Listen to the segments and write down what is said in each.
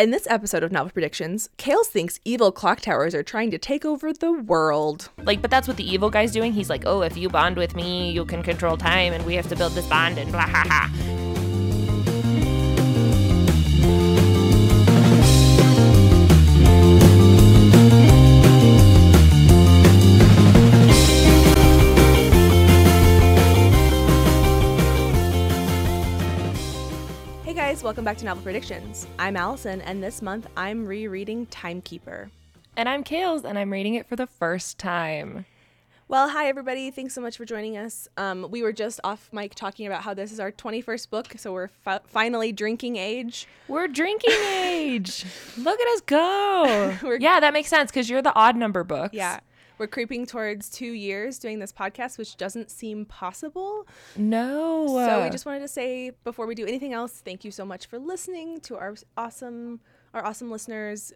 In this episode of Novel Predictions, Kales thinks evil clock towers are trying to take over the world. Like, but that's what the evil guy's doing. He's like, oh, if you bond with me, you can control time, and we have to build this bond, and blah, ha, ha. Welcome back to Novel Predictions. I'm Allison, and this month I'm rereading Timekeeper. And I'm Kales, and I'm reading it for the first time. Well, hi everybody. Thanks so much for joining us. Um, we were just off mic talking about how this is our 21st book, so we're fi- finally drinking age. We're drinking age. Look at us go. Yeah, that makes sense because you're the odd number books. Yeah. We're creeping towards two years doing this podcast, which doesn't seem possible. No. So we just wanted to say before we do anything else, thank you so much for listening to our awesome our awesome listeners.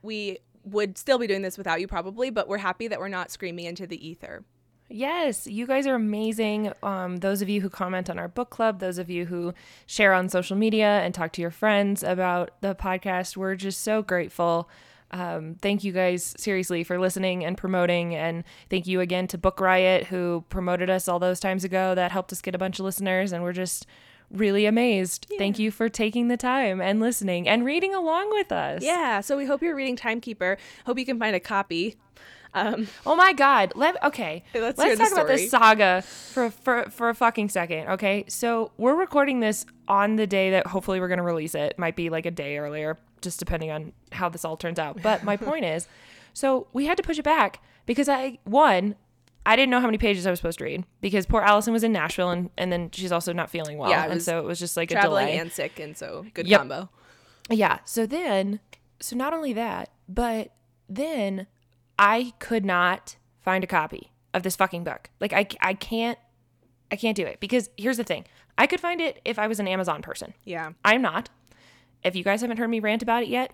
We would still be doing this without you probably, but we're happy that we're not screaming into the ether. Yes, you guys are amazing. Um, those of you who comment on our book club, those of you who share on social media and talk to your friends about the podcast, we're just so grateful. Um, thank you guys seriously for listening and promoting. And thank you again to Book Riot, who promoted us all those times ago. That helped us get a bunch of listeners. And we're just really amazed. Thank you for taking the time and listening and reading along with us. Yeah, so we hope you're reading Timekeeper. Hope you can find a copy. Um, Oh my God! Let okay. Let's let's talk about this saga for for for a fucking second. Okay, so we're recording this on the day that hopefully we're gonna release it. Might be like a day earlier, just depending on how this all turns out. But my point is, so we had to push it back because I one. I didn't know how many pages I was supposed to read because poor Allison was in Nashville and, and then she's also not feeling well. Yeah, and so it was just like a delay. and sick, and so good Yep. combo. Yeah. So then, so not only that, but then I could not find a copy of this fucking book. Like I, I can't, I can't do it because here's the thing. I could find it if I was an Amazon person. Yeah. I'm not. If you guys haven't heard me rant about it yet,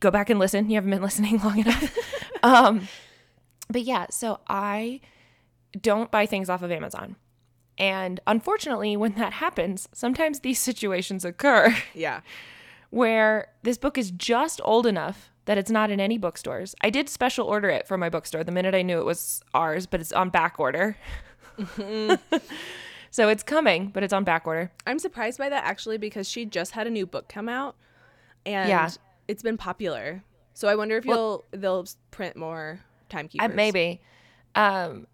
go back and listen. You haven't been listening long enough. um, but yeah, so I don't buy things off of Amazon. And unfortunately, when that happens, sometimes these situations occur Yeah. where this book is just old enough that it's not in any bookstores. I did special order it from my bookstore the minute I knew it was ours, but it's on back order. so it's coming, but it's on back order. I'm surprised by that actually because she just had a new book come out and Yeah. it's been popular. So I wonder if you'll they'll print more timekeepers. Uh, maybe. Um,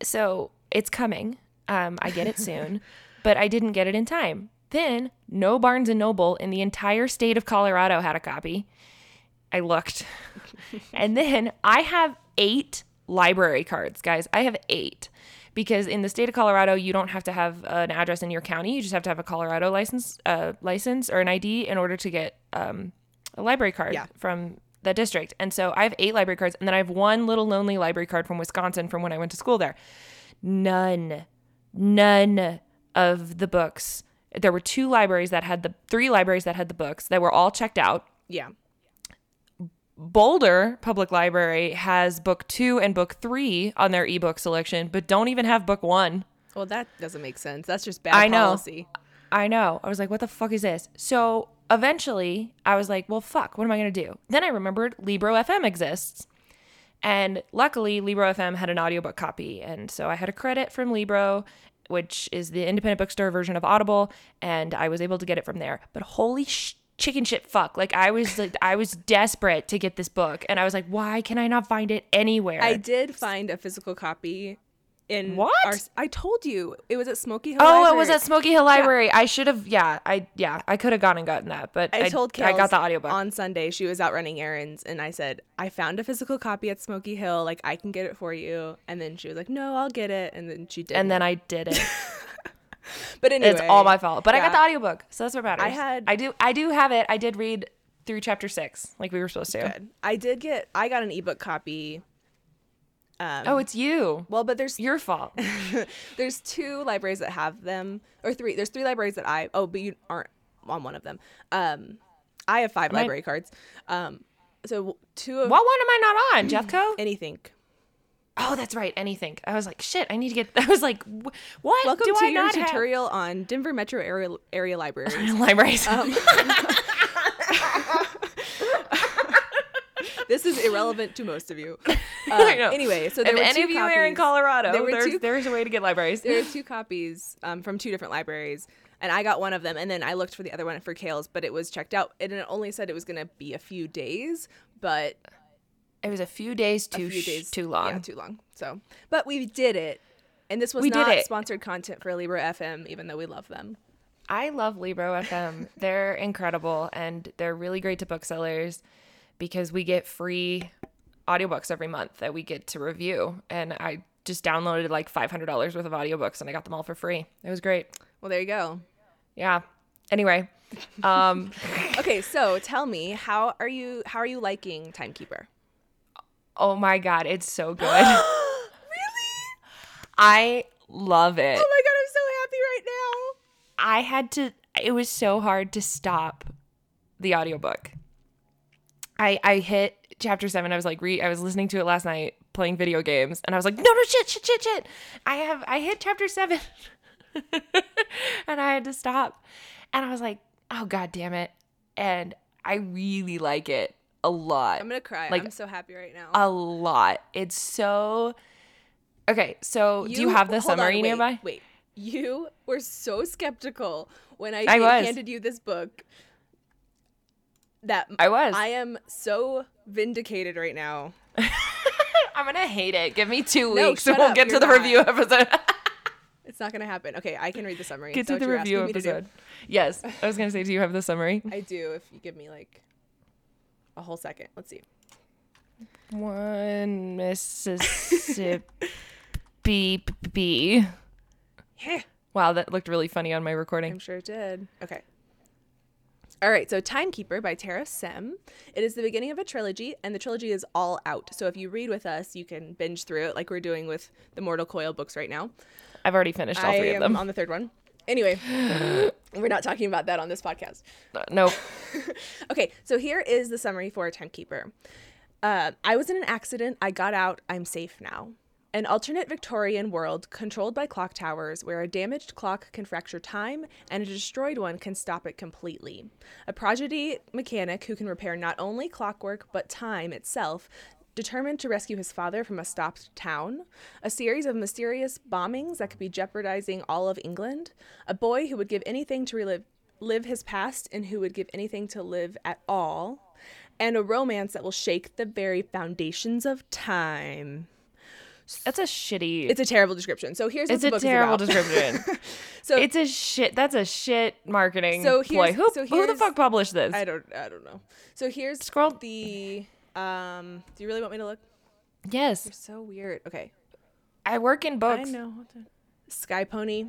so it's coming. Um, I get it soon, but I didn't get it in time. Then no Barnes and Noble in the entire state of Colorado had a copy. I looked, and then I have eight library cards, guys. I have eight because in the state of Colorado, you don't have to have an address in your county. You just have to have a Colorado license, uh, license or an ID in order to get um, a library card Yeah. from the district. And so I have eight library cards, and then I have one little lonely library card from Wisconsin from when I went to school there. None, none of the books. There were two libraries that had the three libraries that had the books that were all checked out. Yeah. Boulder Public Library has book two and book three on their ebook selection, but don't even have book one. Well, that doesn't make sense. That's just bad I know. policy. I know. I was like, what the fuck is this? So eventually I was like, well, fuck, what am I going to do? Then I remembered Libro FM exists. And luckily, Libro FM had an audiobook copy. And so I had a credit from Libro, which is the independent bookstore version of Audible. And I was able to get it from there. But holy sh- chicken shit fuck. Like I was like, I was desperate to get this book. And I was like, why can I not find it anywhere? I did find a physical copy in What? Our, I told you it was at Smoky Hill. Oh, Library. it was at Smoky Hill Library. I should have, yeah, I, yeah, I could have gone and gotten that, but I told Kels I got the audiobook. on Sunday. She was out running errands, and I said, "I found a physical copy at Smoky Hill. Like I can get it for you." And then she was like, "No, I'll get it." And then she did. and then I did it. but anyway, it's all my fault. But I got yeah. the audiobook, so that's what matters. I had- I do, I do have it. I did read through chapter six, like we were supposed to. Good. I did get. I got an ebook copy. Um, Oh, it's you. well, but there's Your fault. there's two libraries that have them, or three. There's three libraries that I. Oh, but you aren't on one of them. Um, I have five I- library cards. Um, so two of what one am I not on, Jeffco? anything. Oh, that's right. Anything. I was like, shit. I need to get. I was like, wh- what Welcome do to I your not have? tutorial on Denver Metro area area libraries. libraries. Um, this is irrelevant to most of you. Uh, anyway, so there if were any of you are in. Colorado, There there's, two- there's a way to get libraries. there are two copies um, from two different libraries, and I got one of them, and then I looked for the other one for Kales, but it was checked out, and it only said it was going to be a few days, but It was a few days too few sh- days too long. Yeah, too long. So, but we did it, and this was We not sponsored content for Libro FM, even though we love them. I love Libro FM. they're incredible and they're really great to booksellers because we get free audiobooks every month that we get to review. And I just downloaded like $500 worth of audiobooks and I got them all for free. It was great. Well, there you go. Yeah. Anyway, um, Okay, so tell me, how are you? How are you liking Timekeeper? Oh my God, it's so good. really? I love it. Oh my god, I'm so happy right now. I had to it was so hard to stop the audiobook. I I hit chapter 7. I was like re I was listening to it last night playing video games and I was like, "No, no shit, shit, shit, shit." I have I hit chapter 7. and I had to stop. And I was like, "Oh god damn it." And I really like it a lot. I'm gonna cry. Like- I'm so happy right now. a lot. It's so Okay, so do you have the hold on, summary wait, nearby? Wait, you were so skeptical when I, I handed you this book. That I was. I am so vindicated right now. I'm gonna hate it. Give me two No, weeks and we'll up. get to You're the not. review episode. It's not gonna happen. Okay, I can read the summary. get to the review me to episode. Yes. I was gonna say, do you have the summary? I do. If you give me like a whole second. Let's see. One Mississippi B. Heh. Wow, that looked really funny on my recording. I'm sure it did. Okay. All right, so Timekeeper by Tara Sim. It is the beginning of a trilogy, and the trilogy is all out. So if you read with us, you can binge through it like we're doing with the Mortal Coil books right now. I've already finished all I three of them. on the third one. Anyway, we're not talking about that on this podcast. Uh, nope. Okay, so here is the summary for Timekeeper. Uh, I was in an accident. I got out. I'm safe now. An alternate Victorian world controlled by clock towers where a damaged clock can fracture time and a destroyed one can stop it completely. A prodigy mechanic who can repair not only clockwork but time itself determined to rescue his father from a stopped town, a series of mysterious bombings that could be jeopardizing all of England, a boy who would give anything to relive live his past and who would give anything to live at all, and a romance that will shake the very foundations of time. That's a shitty. It's a terrible description. So here's It's a terrible description. So it's a shit. That's a shit marketing So ploy. Who, so who the fuck published this? I don't I don't know. So here's Scroll- the um do you really want me to look? yes, You're so weird. Okay. I work in books. I know. Sky Pony.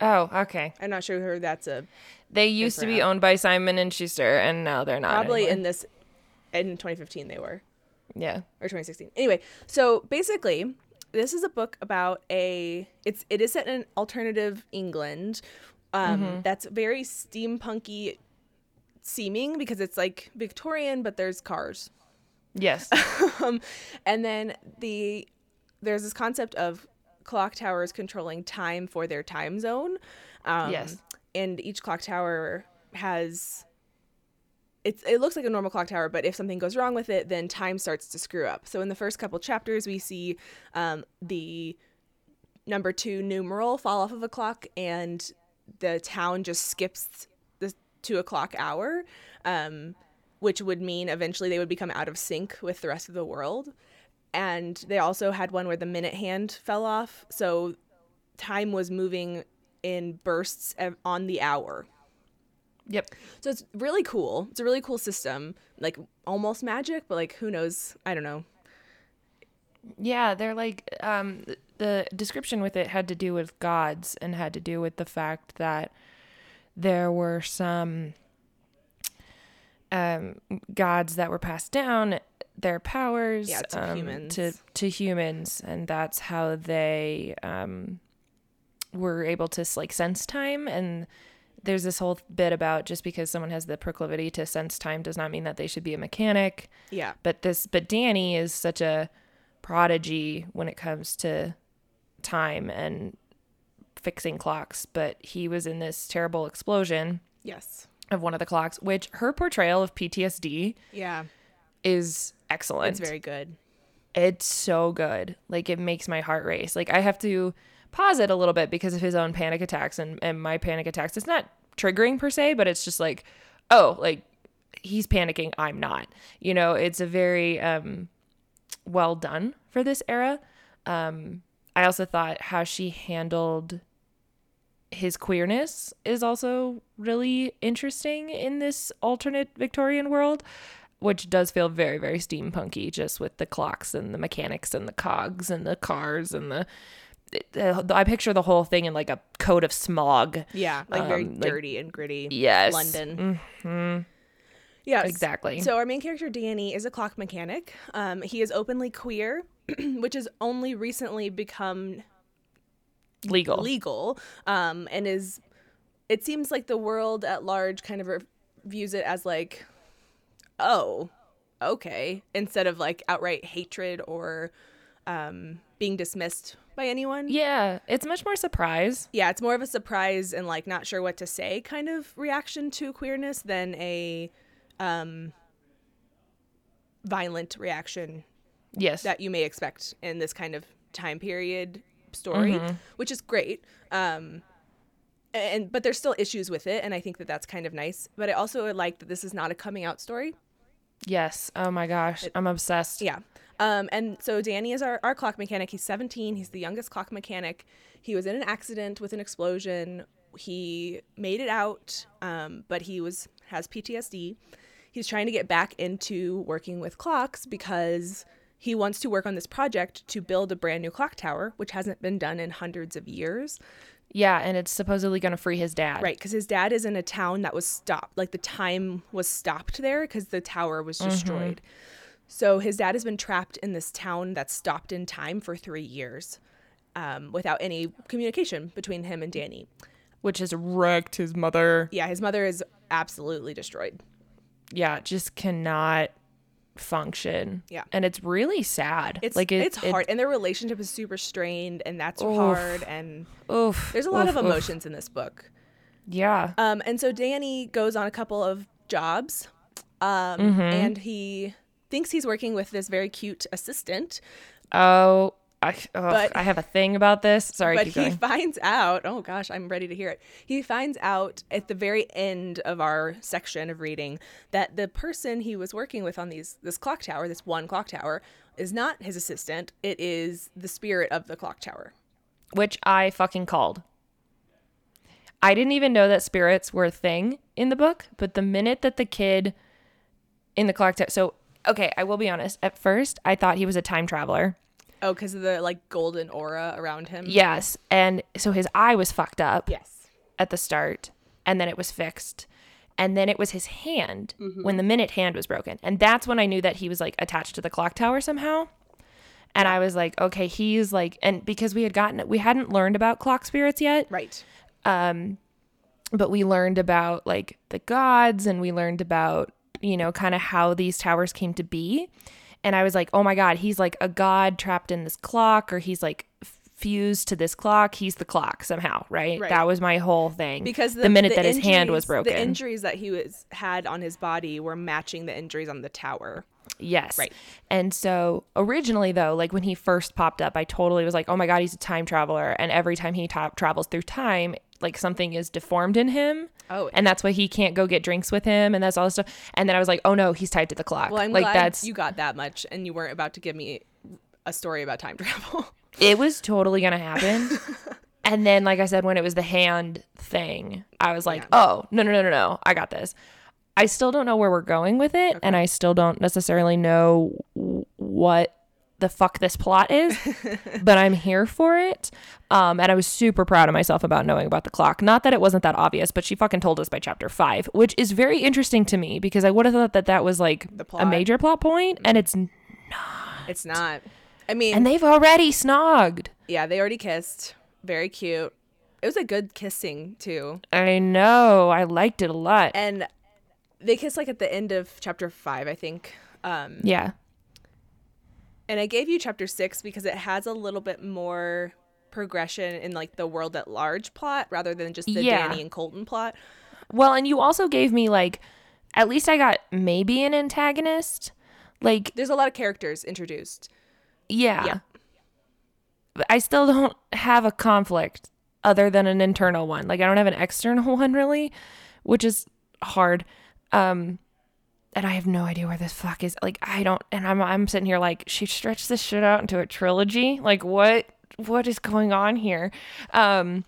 Oh, okay. I'm not sure who that's a They used to be owned by Simon and Schuster, and now they're not. probably anymore. in this in 2015 they were. yeah. or 2016. Anyway, so basically, this is a book about a it's it is set in alternative England. Um, that's very steampunky seeming because it's like Victorian, but there's cars. Yes. um, and then the there's this concept of clock towers controlling time for their time zone. Um, Yes. And each clock tower has it's, it looks like a normal clock tower, but if something goes wrong with it, then time starts to screw up. So in the first couple chapters, we see um, the number two numeral fall off of a clock, and the town just skips the two o'clock hour, um, which would mean eventually they would become out of sync with the rest of the world. And they also had one where the minute hand fell off, so time was moving in bursts on the hour. yep. So it's really cool. It's a really cool system, like almost magic, but like who knows? I don't know. Yeah, they're like um the description with it had to do with gods and had to do with the fact that there were some um gods that were passed down their powers Yeah, to um, humans. to to humans and that's how they um were able to like sense time and there's this whole bit about just because someone has the proclivity to sense time does not mean that they should be a mechanic Yeah. but this but Danny is such a prodigy when it comes to time and fixing clocks but he was in this terrible explosion Yes. Of one of the clocks which her portrayal of PTSD Yeah. is excellent. It's very good. it's so good. Like it makes my heart race. Like I have to pause it a little bit because of his own panic attacks and, and my panic attacks. It's not triggering per se, but it's just like, oh, like he's panicking, I'm not. You know, it's a very um well done for this era. Um I also thought how she handled his queerness is also really interesting in this alternate Victorian world, which does feel very, very steampunky, just with the clocks and the mechanics and the cogs and the cars and the. I picture the whole thing in like a coat of smog. Yeah, like very Um, like- dirty and gritty. Yes. London. Mm-hmm. Yes. Exactly. So our main character Danny is a clock mechanic. Um, he is openly queer, which has only recently become Legal. legal, um, and is. It seems like the world at large kind of views it as like, oh, okay, instead of like outright hatred or um, being dismissed by anyone. yeah, it's much more surprise. yeah, it's more of a surprise and like not sure what to say kind of reaction to queerness than a um violent reaction Yes. that you may expect in this kind of time period story, which is great. Um and but there's still issues with it and I think that that's kind of nice. But I also like that this is not a coming out story. yes. Oh my gosh, I'm obsessed. Yeah. Um, and so Danny is our, our clock mechanic. He's 17. He's the youngest clock mechanic. He was in an accident with an explosion. He made it out, um, but he was has PTSD. He's trying to get back into working with clocks because he wants to work on this project to build a brand new clock tower, which hasn't been done in hundreds of years. Yeah, and it's supposedly going to free his dad. Right, because his dad is in a town that was stopped. Like the time was stopped there because the tower was destroyed. So his dad has been trapped in this town that's stopped in time for three years um, without any communication between him and Danny. Which has wrecked his mother. Yeah, his mother is absolutely destroyed. Yeah, just cannot function. Yeah. And it's really sad. It's like it, it's it- hard, and their relationship is super strained, and that's Oof. hard. And oof. there's a lot oof, of oof. emotions in this book. Yeah. Um, and so Danny goes on a couple of jobs, um, Mm-hmm. and he thinks he's working with this very cute assistant, Oh, I, But- I have a thing about this. Sorry, but he finds out. Oh gosh, I'm ready to hear it. He finds out at the very end of our section of reading that the person he was working with on these this clock tower, this one clock tower, is not his assistant. It is the spirit of the clock tower. Which I fucking called. I didn't even know that spirits were a thing in the book, but the minute that the kid in the clock tower. So, okay, I will be honest. At first, I thought he was a time traveler. Oh, because of the like golden aura around him. Yes. And so his eye was fucked up. Yes. at the start and then it was fixed and then it was his hand when the minute hand was broken and that's when i knew that he was like attached to the clock tower somehow and i was like okay he's like and because we had gotten we hadn't learned about clock spirits yet Right. Um, but we learned about like the gods and we learned about you know kind of how these towers came to be and i was like oh my god he's like a god trapped in this clock or he's like fused to this clock he's the clock somehow right, Right. that was my whole thing Because the, minute the that his hand was injuries- broken the injuries that he was had on his body were matching the injuries on the tower. Yes. Right. And so originally, though, like when he first popped up, I totally was like, oh my God, he's a time traveler. And every time he ta- travels through time, like something is deformed in him. Oh. And that's why he can't go get drinks with him. And that's all this stuff. And then I was like, oh no, he's tied to the clock. Well, I'm like glad that's, you got that much, and you weren't about to give me a story about time travel. it was totally going to happen. and then, like I said, when it was the hand thing, I was like, oh, no, no, no, no, no. I got this. I still don't know where we're going with it. And I still don't necessarily know what the fuck this plot is, but I'm here for it. Um, and I was super proud of myself about knowing about the clock. Not that it wasn't that obvious, but she fucking told us by chapter five, which is very interesting to me because I would have thought that that was like The a major plot point, and it's not. it's not. I mean, and they've already snogged. yeah, they already kissed. Very cute. It was a good kissing too, I know. I liked it a lot. and they kissed like at the end of chapter five, I think. Um, yeah. And I gave you chapter six because it has a little bit more progression in like the world at large plot rather than just the Yeah. Danny and Colton plot. Well, and you also gave me like at least I got maybe an antagonist. Like, There's a lot of characters introduced. yeah. Yeah. But I still don't have a conflict other than an internal one. Like I don't have an external one really, which is hard. Um and I have no idea where this fuck is. Like I don't and I'm I'm sitting here like she stretched this shit out into a trilogy. Like what what is going on here? Um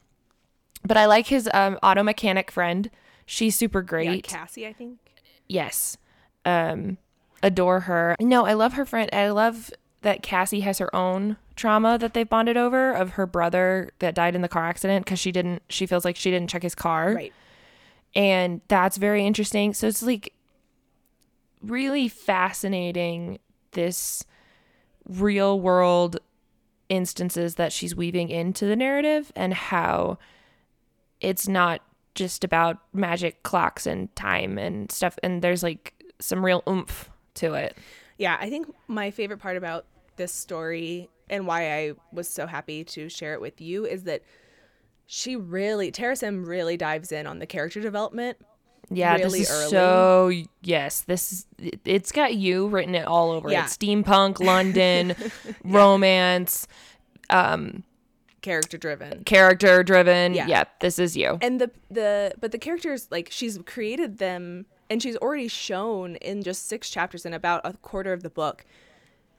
but I like his um auto mechanic friend. She's super Yeah, great. Cassie, I think. Yes. Um adore her. No, I love her friend. I love that Cassie has her own trauma that they've bonded over of her brother that died in the car accident cuz she didn't she feels like she didn't check his car. Right. And that's very interesting. So it's like really fascinating this real world instances that she's weaving into the narrative and how it's not just about magic clocks and time and stuff and there's like some real oomph to it. Yeah, I think my favorite part about this story and why I was so happy to share it with you is that she really, Tara Sim really dives in on the character development. Yeah, Really this is early. so yes, this is it- it's got you written it all over Yeah. it. Steampunk, London, romance, um character driven. character driven. Yeah. Yep, this is you. And the the but the characters like she's created them and she's already shown in just 6 chapters in about a quarter of the book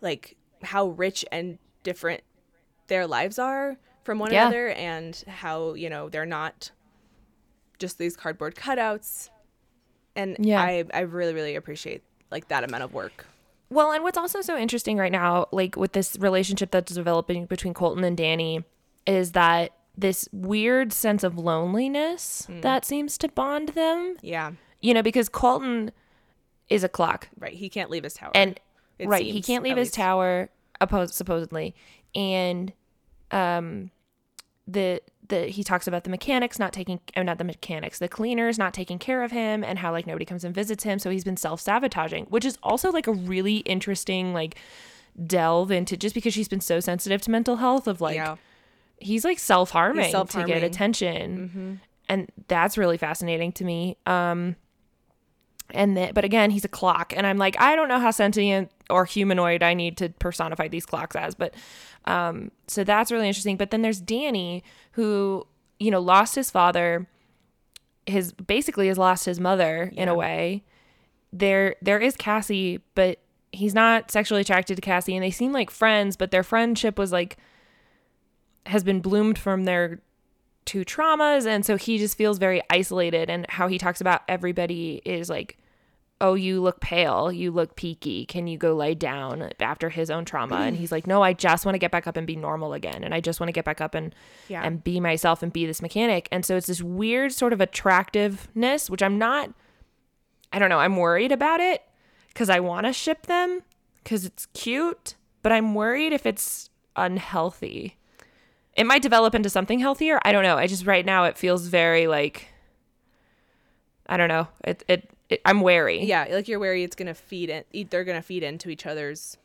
like how rich and different their lives are from one Yeah. another and how, you know, they're not just these cardboard cutouts. And Yeah. I I really really appreciate like that amount of work. Well, and what's also so interesting right now, like with this relationship that's developing between Colton and Danny, is that this weird sense of loneliness Hmm. that seems to bond them. Yeah. You know, because Colton is a clock Right. He can't leave his tower. and right he can't leave his least. tower opposed supposedly and um the the he talks about the mechanics not taking oh, not the mechanics the cleaners not taking care of him and how like nobody comes and visits him. So he's been self-sabotaging which is also like a really interesting like delve into just because she's been so sensitive to mental health of like yeah. he's like self-harming, He's to self-harming. get attention and that's really fascinating to me. Um and that but again he's a clock. And i'm like i don't know how sentient or humanoid i need to personify these clocks as but um so that's really interesting. But then there's danny who you know lost his father his basically has lost his mother in a way. There there is cassie but he's not sexually attracted to cassie and they seem like friends but their friendship was like has been bloomed from their two traumas and so he just feels very isolated and how he talks about everybody is like oh you look pale you look peaky can you go lay down after his own trauma and he's like no i just want to get back up and be normal again and i just want to get back up and Yeah. and be myself and be this mechanic and so it's this weird sort of attractiveness which i'm not i don't know i'm worried about it because i want to ship them because it's cute but i'm worried if it's unhealthy it might develop into something healthier. I don't know. I just right now it feels very like I don't know. It it, it I'm wary. Yeah, like you're wary it's gonna feed in. e- They're gonna feed into each other's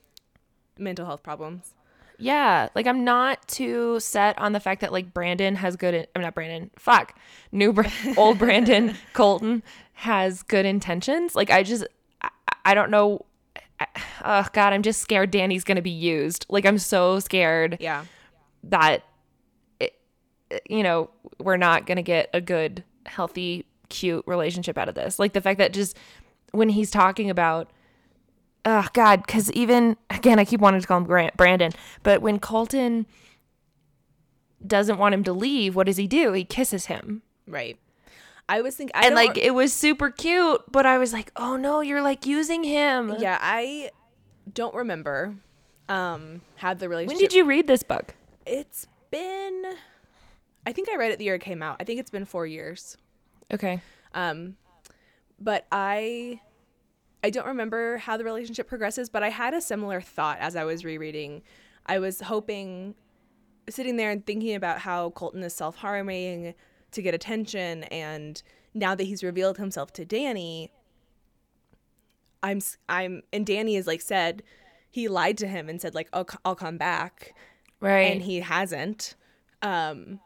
mental health problems. Yeah, like I'm not too set on the fact that like Brandon has good. I'm not Brandon. Fuck, new Bra- old Brandon Colton has good intentions. Like I just I, I don't know. I- Oh God, I'm just scared Danny's gonna be used. Like I'm so scared Yeah, that it, you know we're not going to get a good healthy cute relationship out of this like the fact that just when he's talking about oh god because even again i keep wanting to call him Grant, brandon but when colton doesn't want him to leave what does he do he kisses him right. I was thinking, I and like it was super cute but i was like oh no you're like using him yeah, I don't remember um how the relationship. when did you read this book It's been. I think I read it the year it came out. I think it's been four years. Okay Um, but I, I don't remember how the relationship progresses. But I had a similar thought as I was rereading. I was hoping, sitting there and thinking about how Colton is self harming to get attention, and now that he's revealed himself to Danny, I'm I'm and Danny is like said he lied to him and said like I'll, c- I'll come back right and he hasn't um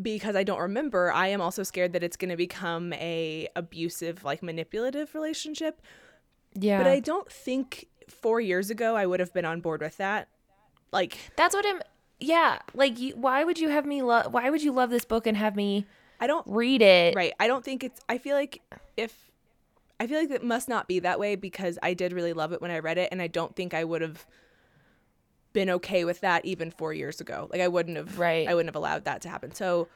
because I don't remember I am also scared that it's going to become a abusive like manipulative relationship Yeah. But I don't think four years ago I would have been on board with that. Like, That's what I'm. Yeah, like you, why would you have me love? Why would you love this book and have me I don't read it? right. I don't think it's. I feel like if I feel like it must not be that way because I did really love it when I read it, and I don't think I would have been okay with that even four years ago. Like I wouldn't have. Right. I wouldn't have allowed that to happen. So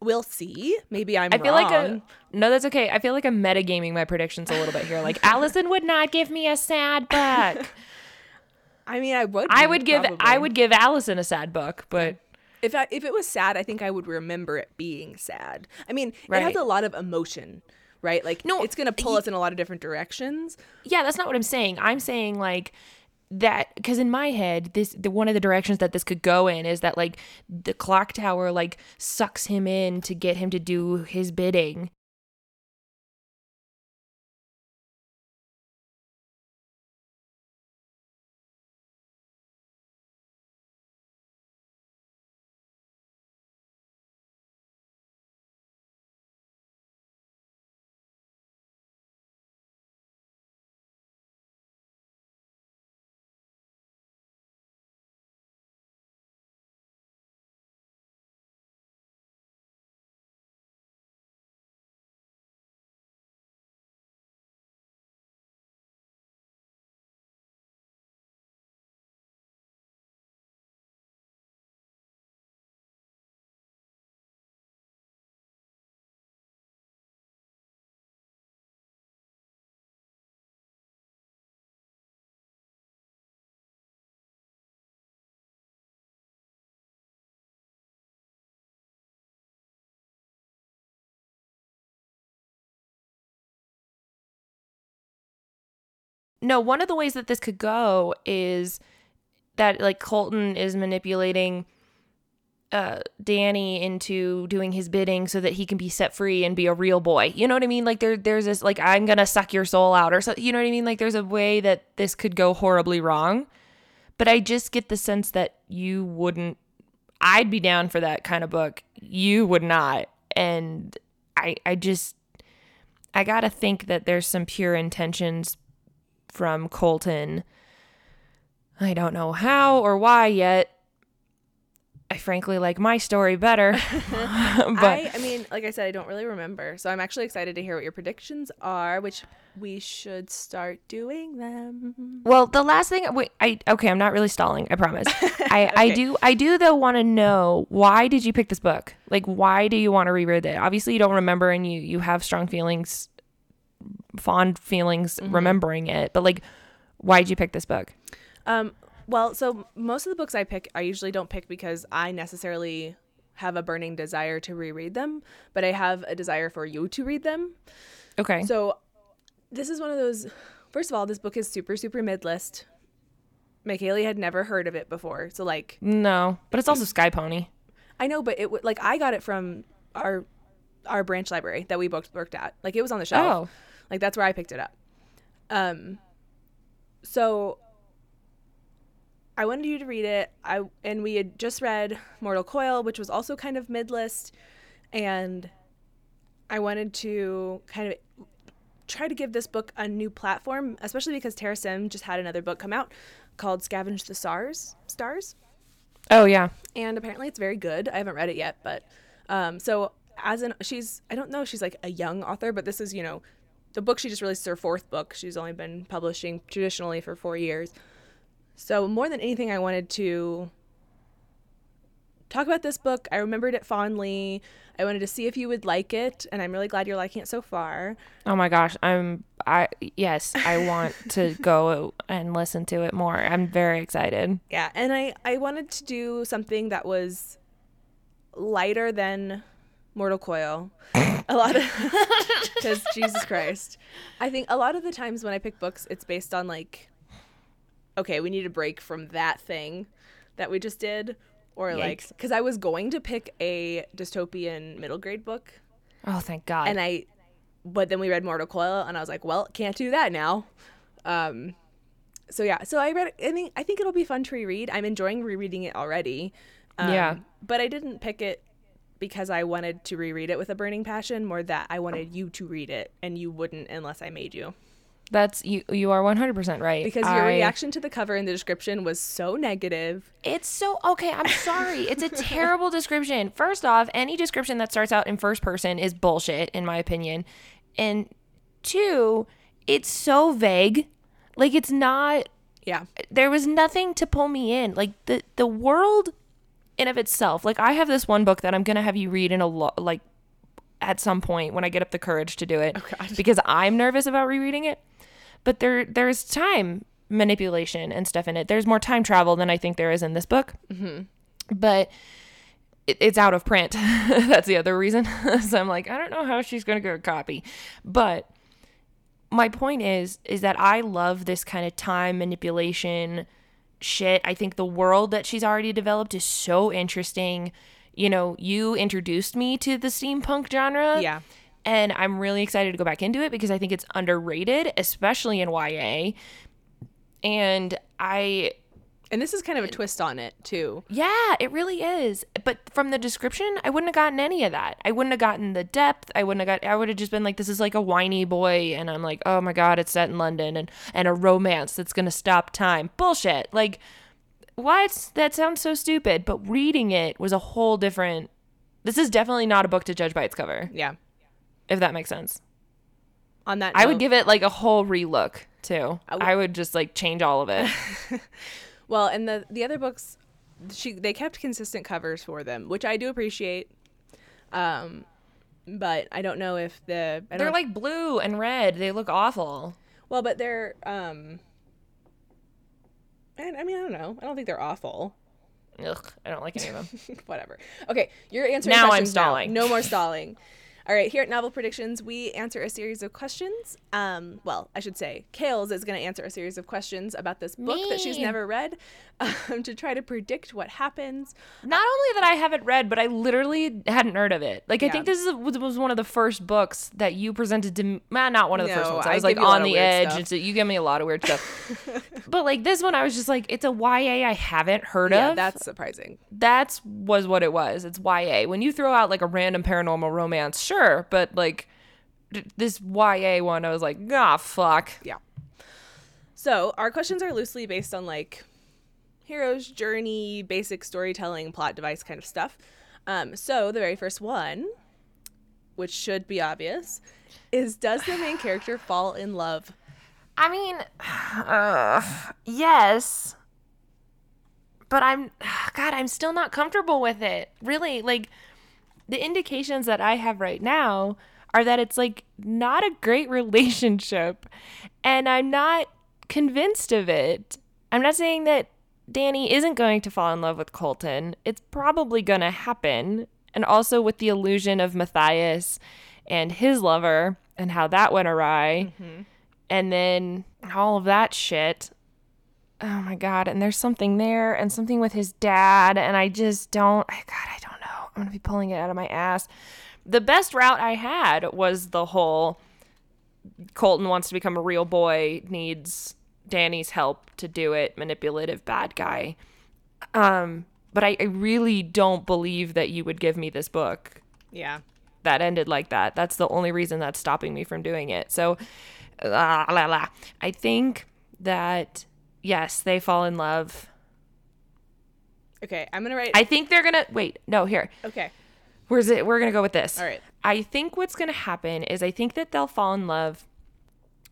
we'll see. Maybe I'm. I feel like wrong. a, no, that's okay. I feel like I'm metagaming my predictions a little bit here. Like Allison would not give me a sad book. I mean, I would. I would give I would give Allison a sad book, but If I, if it was sad, I think I would remember it being sad. I mean, it has a lot of emotion, right? Like, No, it's gonna pull y- us in a lot of different directions. yeah, that's not what I'm saying. I'm saying like that because in my head, this the one of the directions that this could go in is that like the clock tower like sucks him in to get him to do his bidding. No, one of the ways that this could go is that like Colton is manipulating uh Danny into doing his bidding so that he can be set free and be a real boy. You know what I mean? Like there there's this like I'm going to suck your soul out or so you know what I mean? Like there's a way that this could go horribly wrong. But I just get the sense that you wouldn't I'd be down for that kind of book. You would not. And I I just I got to think that there's some pure intentions from Colton. I don't know how or why yet. I frankly like my story better. but I, I mean, like I said, I don't really remember. So I'm actually excited to hear what your predictions are, which we should start doing them. well, the last thing wait, I okay, I'm not really stalling, I promise. I I do I do though want to know why did you pick this book? Like why do you want to reread it? Obviously you don't remember and you you have strong feelings fond feelings remembering it, but like why did you pick this book? Um, well, so most of the books I pick, I usually don't pick because I necessarily have a burning desire to reread them, but I have a desire for you to read them. Okay. So this is one of those. First of all, this book is super, super mid list. Michaeli had never heard of it before, so like no, but it's also Sky Pony. I know, but it w- like I got it from our our branch library that we both worked at. Like it was on the shelf. Oh. Like that's where I picked it up. Um so I wanted you to read it. I and we had just read Mortal Coil, which was also kind of mid-list and I wanted to kind of try to give this book a new platform, especially because Tara Sim just had another book come out called Scavenge the Stars. Stars? Oh yeah. and apparently it's very good. I haven't read it yet, but um, so as an she's I don't know if she's like a young author, but this is you know the book she just released is her fourth book. She's only been publishing traditionally for four years. So more than anything, I wanted to talk about this book. I remembered it fondly. I wanted to see if you would like it, and I'm really glad you're liking it so far. Oh my gosh, I'm I yes, I want to go and listen to it more. I'm very excited. Yeah, and I I wanted to do something that was lighter than Mortal Coil. a lot of because Jesus Christ, I think a lot of the times when I pick books, it's based on like, okay, we need a break from that thing that we just did, or like because I was going to pick a dystopian middle grade book, Oh, thank God. and I, but then we read Mortal Coil, and I was like, well, can't do that now. Um, so yeah, so I read. I think I think it'll be fun to reread. I'm enjoying rereading it already. Um, Yeah. but I didn't pick it because I wanted to reread it with a burning passion. More that I wanted you to read it, and you wouldn't unless I made you. That's you. You are one hundred percent right. Because your I- reaction to the cover and the description was so negative. It's so okay. I'm sorry. It's a terrible description. First off, any description that starts out in first person is bullshit, in my opinion. And two, it's so vague. Like it's not. Yeah. There was nothing to pull me in. Like the the world, in of itself. Like I have this one book that I'm gonna have you read in a lot. Like at some point when I get up the courage to do it, oh, God. because I'm nervous about rereading it. But there there's time manipulation and stuff in it. There's more time travel than I think there is in this book. Mm-hmm. But it, it's out of print. That's the other reason. so I'm like, I don't know how she's going to get a copy. But my point is is that I love this kind of time manipulation shit. I think the world that she's already developed is so interesting. You know, you introduced me to the steampunk genre. Yeah. And I'm really excited to go back into it because I think it's underrated, especially in YA. And I And this is kind of a twist on it, too. yeah, it really is. But from the description, I wouldn't have gotten any of that. I wouldn't have gotten the depth. I wouldn't have got I would have just been like this is like a whiny boy and I'm like, "Oh my god, it's set in London and and a romance that's going to stop time." Bullshit. Like what? That sounds so stupid, but reading it was a whole different This is definitely not a book to judge by its cover, Yeah. if that makes sense. On that I would give it like a whole relook, too. I would- I would just like change all of it. Well, and the the other books, she they kept consistent covers for them, which I do appreciate. Um, but I don't know if the They're like blue and red. They look awful. well, but they're um. I, I mean, I don't know. I don't think they're awful. Ugh, I don't like any of them. Whatever. Okay, you're answering Now I'm stalling. No more stalling. All right, here at Novel Predictions, we answer a series of questions. Um, well, I should say, Kales is going to answer a series of questions about this book that she's never read um, to try to predict what happens. Not only that I haven't read, but I literally hadn't heard of it. Like I think this is was, one of the first books that you presented to me. Not one of the first ones. I I was give like you a lot on the edge. It's, you give me a lot of weird stuff. but like this one, I was just like, it's a YA I haven't heard Yeah, of. that's surprising. that's was what it was. It's YA. When you throw out like a random paranormal romance, sure, but like d- this YA one, I was like, ah, fuck. Yeah. So our questions are loosely based on like hero's journey, basic storytelling, plot device kind of stuff. Um, so the very first one, which should be obvious, is does the main character fall in love? I mean, uh, yes, but I'm, God, I'm still not comfortable with it. Really, like the indications that I have right now are that it's like not a great relationship, and I'm not convinced of it. I'm not saying that Danny isn't going to fall in love with Colton. It's probably going to happen. And also with the illusion of Matthias and his lover and how that went awry mm-hmm. and then all of that shit. Oh my god! And there's something there, and something with his dad, and I just don't. I- God, I don't know. I'm gonna be pulling it out of my ass. The best route I had was the whole Colton wants to become a real boy, needs Danny's help to do it, manipulative bad guy. Um, but I, I really don't believe that you would give me this book Yeah. that ended like that. That's the only reason that's stopping me from doing it. So, la, la, la. I think that yes, they fall in love. Okay, I'm gonna write. I think they're gonna wait. No, here. okay. Where's it? We're gonna go with this. All right. I think what's gonna happen is I think that they'll fall in love,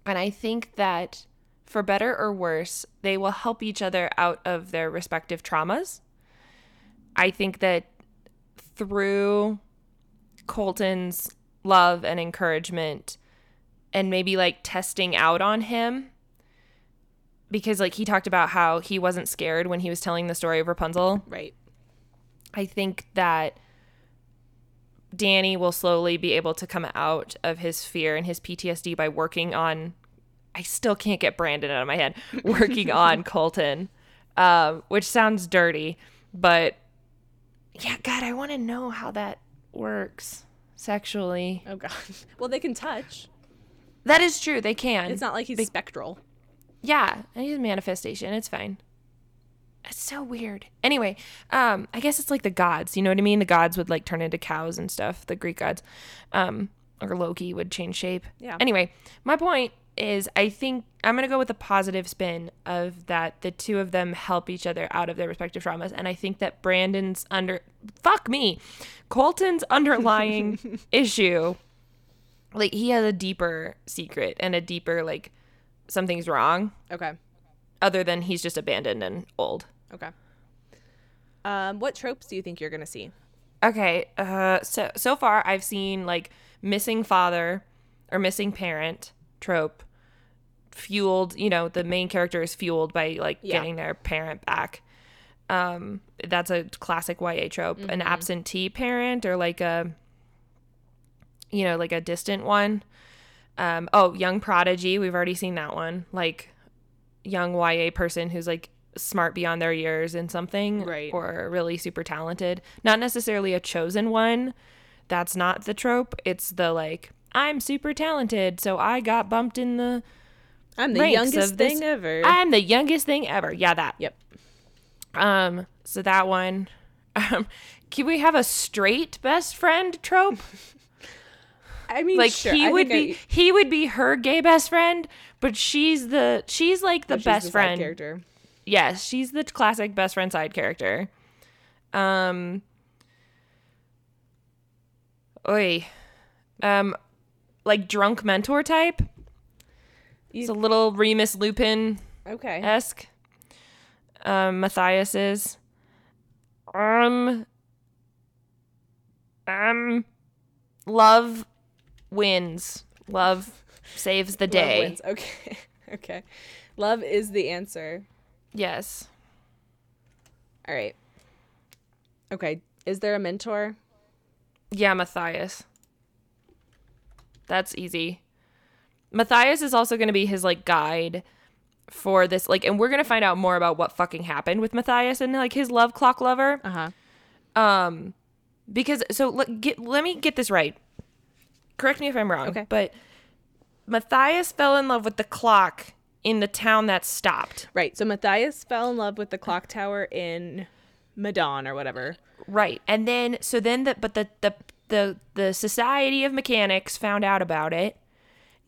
and I think that for better or worse, they will help each other out of their respective traumas. I think that through Colton's love and encouragement and maybe like testing out on him because like he talked about how he wasn't scared when he was telling the story of Rapunzel. Right. I think that Danny will slowly be able to come out of his fear and his PTSD by working on. I still can't get Brandon out of my head. Working on Colton, um, which sounds dirty, but yeah, God, I want to know how that works sexually. Oh god. Well, they can touch. That is true. They can. It's not like he's spectral. Yeah, and he's a manifestation. It's fine. It's so weird. Anyway, um, I guess it's like the gods. You know what I mean? The gods would like turn into cows and stuff. The Greek gods, um, or Loki would change shape. Yeah. Anyway, my point is I think I'm gonna go with the positive spin of that the two of them help each other out of their respective traumas, and I think that Brandon's under fuck me, Colton's underlying issue, like he has a deeper secret and a deeper like something's wrong, Okay. other than he's just abandoned and old. Okay. Um, what tropes do you think you're gonna see? Okay, uh, so so far I've seen like missing father or missing parent trope fueled. You know, the main character is fueled by like Yeah. getting their parent back. Um, that's a classic YA trope. An absentee parent or like a, you know, like a distant one. Um, oh, young prodigy. We've already seen that one. Like young YA person who's like smart beyond their years in something Right. or really super talented. Not necessarily a chosen one. That's not the trope. It's the like I'm super talented, so I got bumped in the I'm the youngest thing ever. I'm the youngest thing ever. Yeah, that. yep. Um, so that one. Um, can we have a straight best friend trope? I mean, Like sure, he I would be he would be her gay best friend, but she's the she's like I- the she's best side friend. character. Yes, she's the classic best friend side character. Um Oi. Um like drunk mentor type. It's a little Remus Lupin Okay. esque. Um Matthias is. Um Um Love wins. Love saves the Love day. wins. Okay. okay. Love is the answer. Yes. All right. Okay. Is there a mentor? Yeah, Matthias. That's easy. Matthias is also going to be his like guide for this like and we're going to find out more about what fucking happened with Matthias and like his love clock lover Uh huh. um because so let get let me get this right. Correct me if I'm wrong. Okay. But Matthias fell in love with the clock in the town that stopped. Right. So Matthias fell in love with the clock tower in Madon or whatever. Right. And then so then the but the the the the Society of Mechanics found out about it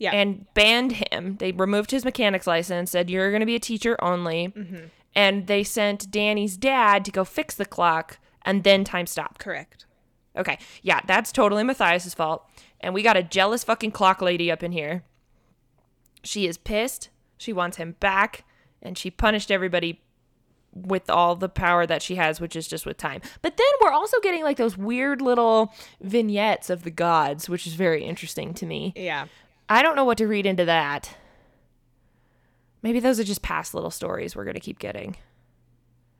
Yeah. and banned him. They removed his mechanics license, said you're going to be a teacher only. Mm-hmm. And they sent Danny's dad to go fix the clock and then time stopped. Correct. Okay. Yeah, that's totally Matthias's fault. And we got a jealous fucking clock lady up in here. She is pissed. She wants him back and she punished everybody with all the power that she has, which is just with time. But then we're also getting like those weird little vignettes of the gods, which is very interesting to me. Yeah. I don't know what to read into that. Maybe those are just past little stories we're going to keep getting.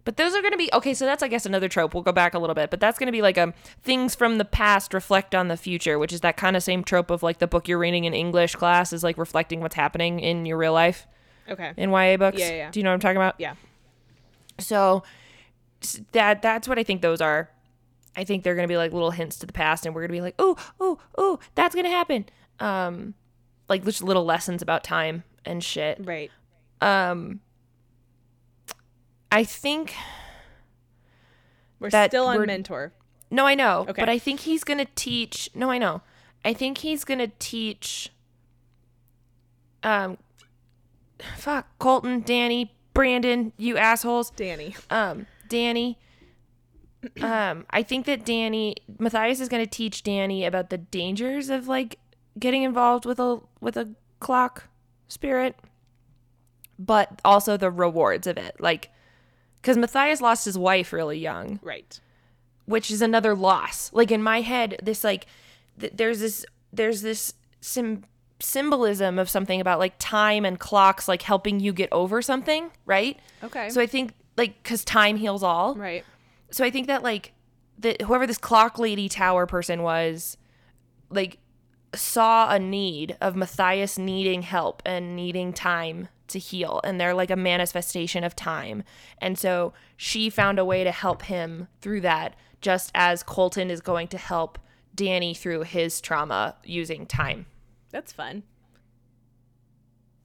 But those are going to be okay, so that's I guess another trope. We'll go back a little bit, but that's going to be like um things from the past reflect on the future, which is that kind of same trope of like the book you're reading in English class is like reflecting what's happening in your real life Okay. in YA books. Yeah, yeah. Do you know what I'm talking about? Yeah. So that that's what I think those are. I think they're gonna be like little hints to the past, and we're gonna be like, oh, oh, oh, that's gonna happen. Um, like just little lessons about time and shit. Right. Um, I think We're still on we're- mentor. no, I know, Okay. but I think he's gonna teach. No, I know. I think he's gonna teach. Um, fuck, Colton, Danny, Brandon, you assholes. Danny. um Danny um I think that Danny Matthias is going to teach Danny about the dangers of like getting involved with a with a clock spirit but also the rewards of it like cuz Matthias lost his wife really young Right. which is another loss. Like in my head, this like th- there's this there's this sim- symbolism of something about like time and clocks like helping you get over something, right? Okay. So I think like cuz time heals all. right. So I think that like that whoever this clock lady tower person was like saw a need of Matthias needing help and needing time to heal and they're like a manifestation of time. And so she found a way to help him through that just as Colton is going to help Danny through his trauma using time. That's fun.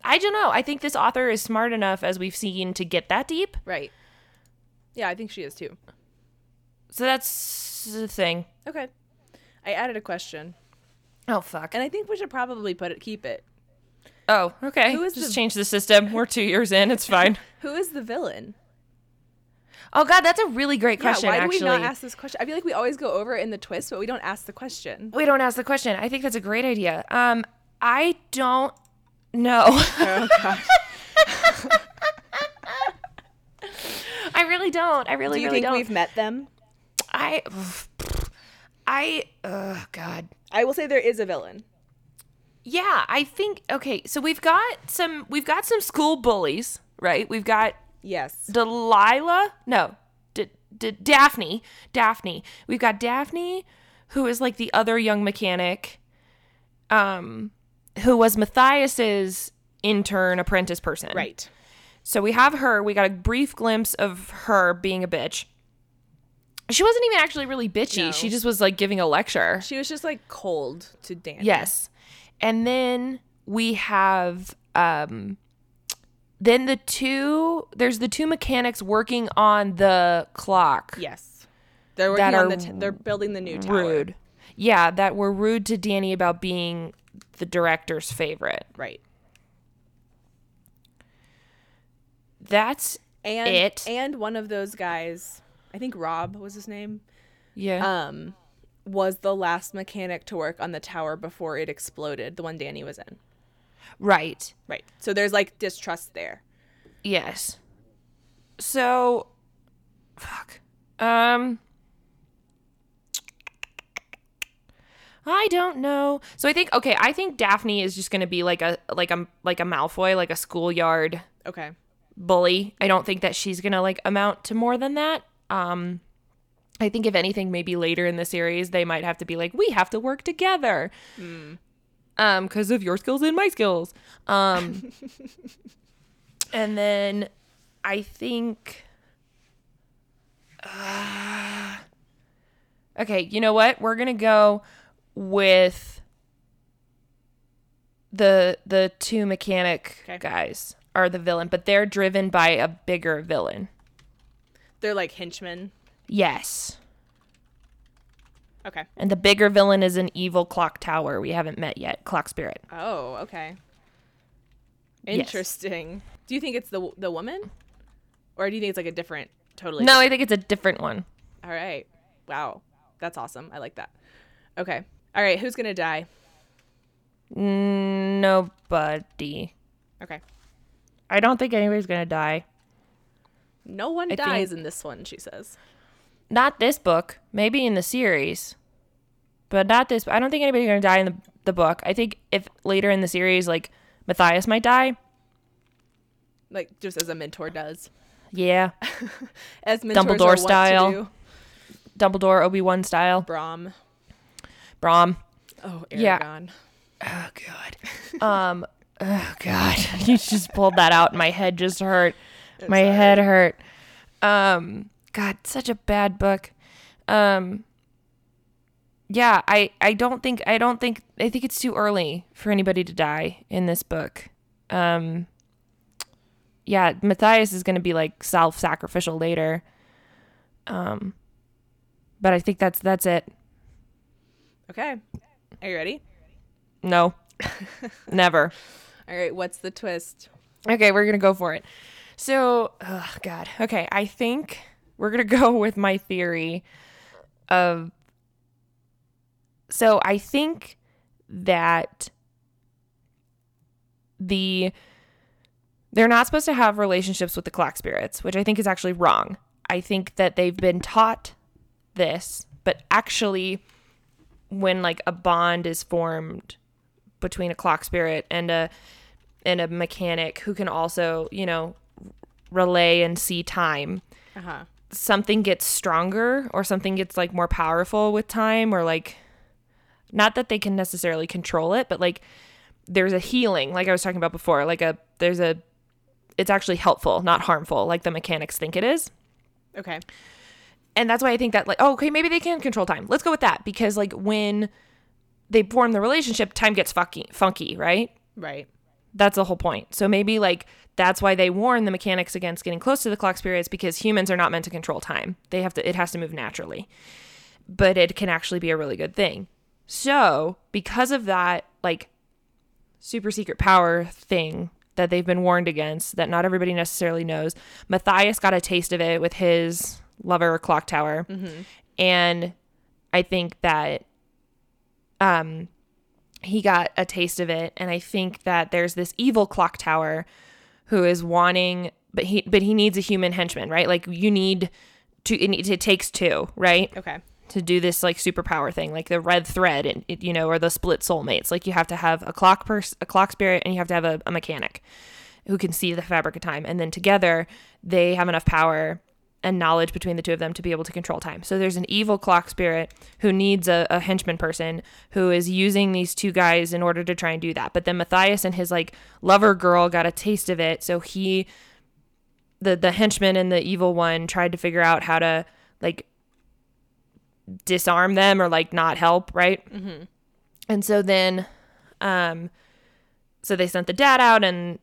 I don't know. I think this author is smart enough as we've seen to get that deep. Right. Yeah, I think she is too. So that's the thing. Okay. I added a question, Oh fuck. and I think we should probably put it keep it. Oh, okay. Who is Just the- change the system. We're two years in. It's fine. Who is the villain? oh God, that's a really great question. yeah, why actually, do we not ask this question? I feel like we always go over it in the twist, but we don't ask the question. we don't ask the question. I think that's a great idea. Um, I don't know. Oh gosh. I really don't. I really, Do you really think don't. we've met them? I, I, oh God. I will say there is a villain. Yeah, I think okay. So we've got some. We've got some school bullies, right? We've got Yes. Delilah. No, D- D- Daphne. Daphne. We've got Daphne, who is like the other young mechanic, um, who was Matthias's intern apprentice person. Right. So we have her. We got a brief glimpse of her being a bitch. She wasn't even actually really bitchy. No. She just was like giving a lecture. She was just like cold to Dan. Yes. And then we have um then the two there's the two mechanics working on the clock. Yes. They're working on the. T- they're building the new tower. Rude. Yeah, that were rude to Danny about being the director's favorite. Right. That's And It. and one of those guys, I think Rob was his name. yeah. Um, was the last mechanic to work on the tower before it exploded. The one Danny was in. right. Right. So there's like distrust there. Yes. So fuck. Um I don't know. So I think okay, I think Daphne is just going to be like a like a like a Malfoy, like a schoolyard Okay. bully. I don't think that she's going to like amount to more than that. Um I think if anything maybe later in the series they might have to be like we have to work together. Um cuz of your skills and my skills. Um and then I think uh, Okay, you know what? We're going to go with the the two mechanic Okay. guys are the villain, but they're driven by a bigger villain. They're like henchmen. Yes. Okay. And the bigger villain is an evil clock tower we haven't met yet, Clock Spirit. Oh, okay. Yes. Interesting. Do you think it's the the woman, or do you think it's like a different, totally? No, I think it's a different one. All right. Wow, that's awesome. I like that. Okay. All right. Who's gonna die? Nobody. Okay. I don't think anybody's going to die. No one I dies in this one. She says. Not this book, maybe in the series. But not this. I don't think anybody's going to die in the, the book. I think if later in the series, like Matthias might die. Like just as a mentor does. Yeah. As mentors Dumbledore are wont to style. do. Dumbledore, Obi Wan style. Brom. Brom. Oh, Yeah. Eragon. Oh god. um. Oh god. you just pulled that out. My head just hurt. My sorry. head hurt. Um. God, such a bad book. Um. Yeah, I I don't think I don't think I think it's too early for anybody to die in this book. Um. Yeah, Matthias is going to be like self-sacrificial later. Um. But I think that's that's it. Okay. Are you ready? No. Never. All right. What's the twist? Okay, we're gonna go for it. So, oh God. Okay, I think we're gonna go with my theory of. So I think that the they're not supposed to have relationships with the clock spirits, which I think is actually wrong. I think that they've been taught this, but actually, when like a bond is formed between a clock spirit and a and a mechanic who can also, you know, relay and see time, Uh huh. something gets stronger or something gets like more powerful with time or like not that they can necessarily control it, but like there's a healing, like I was talking about before, like a there's a it's actually helpful, not harmful, like the mechanics think it is. Okay. And that's why I think that like, oh, okay, maybe they can control time. Let's go with that because like when they form the relationship, time gets funky, funky, right? Right. That's the whole point. So maybe like that's why they warn the mechanics against getting close to the clock spirits because humans are not meant to control time. They have to it has to move naturally. But it can actually be a really good thing. So, because of that like super secret power thing that they've been warned against that not everybody necessarily knows. Matthias got a taste of it with his lover clock tower. And I think that um he got a taste of it and I think that there's this evil clock tower who is wanting but he but he needs a human henchman, right? Like you need to it, it takes two, right? Okay. to do this like superpower thing, like the red thread, and you know, or the split soulmates. Like you have to have a clock pers- a clock spirit, and you have to have a, a mechanic who can see the fabric of time, and then together they have enough power and knowledge between the two of them to be able to control time. So there's an evil clock spirit who needs a, a henchman person who is using these two guys in order to try and do that. But then Matthias and his like lover girl got a taste of it, so he the the henchman and the evil one tried to figure out how to like disarm them or like not help, right? Mm-hmm. And so then, um, so they sent the dad out, and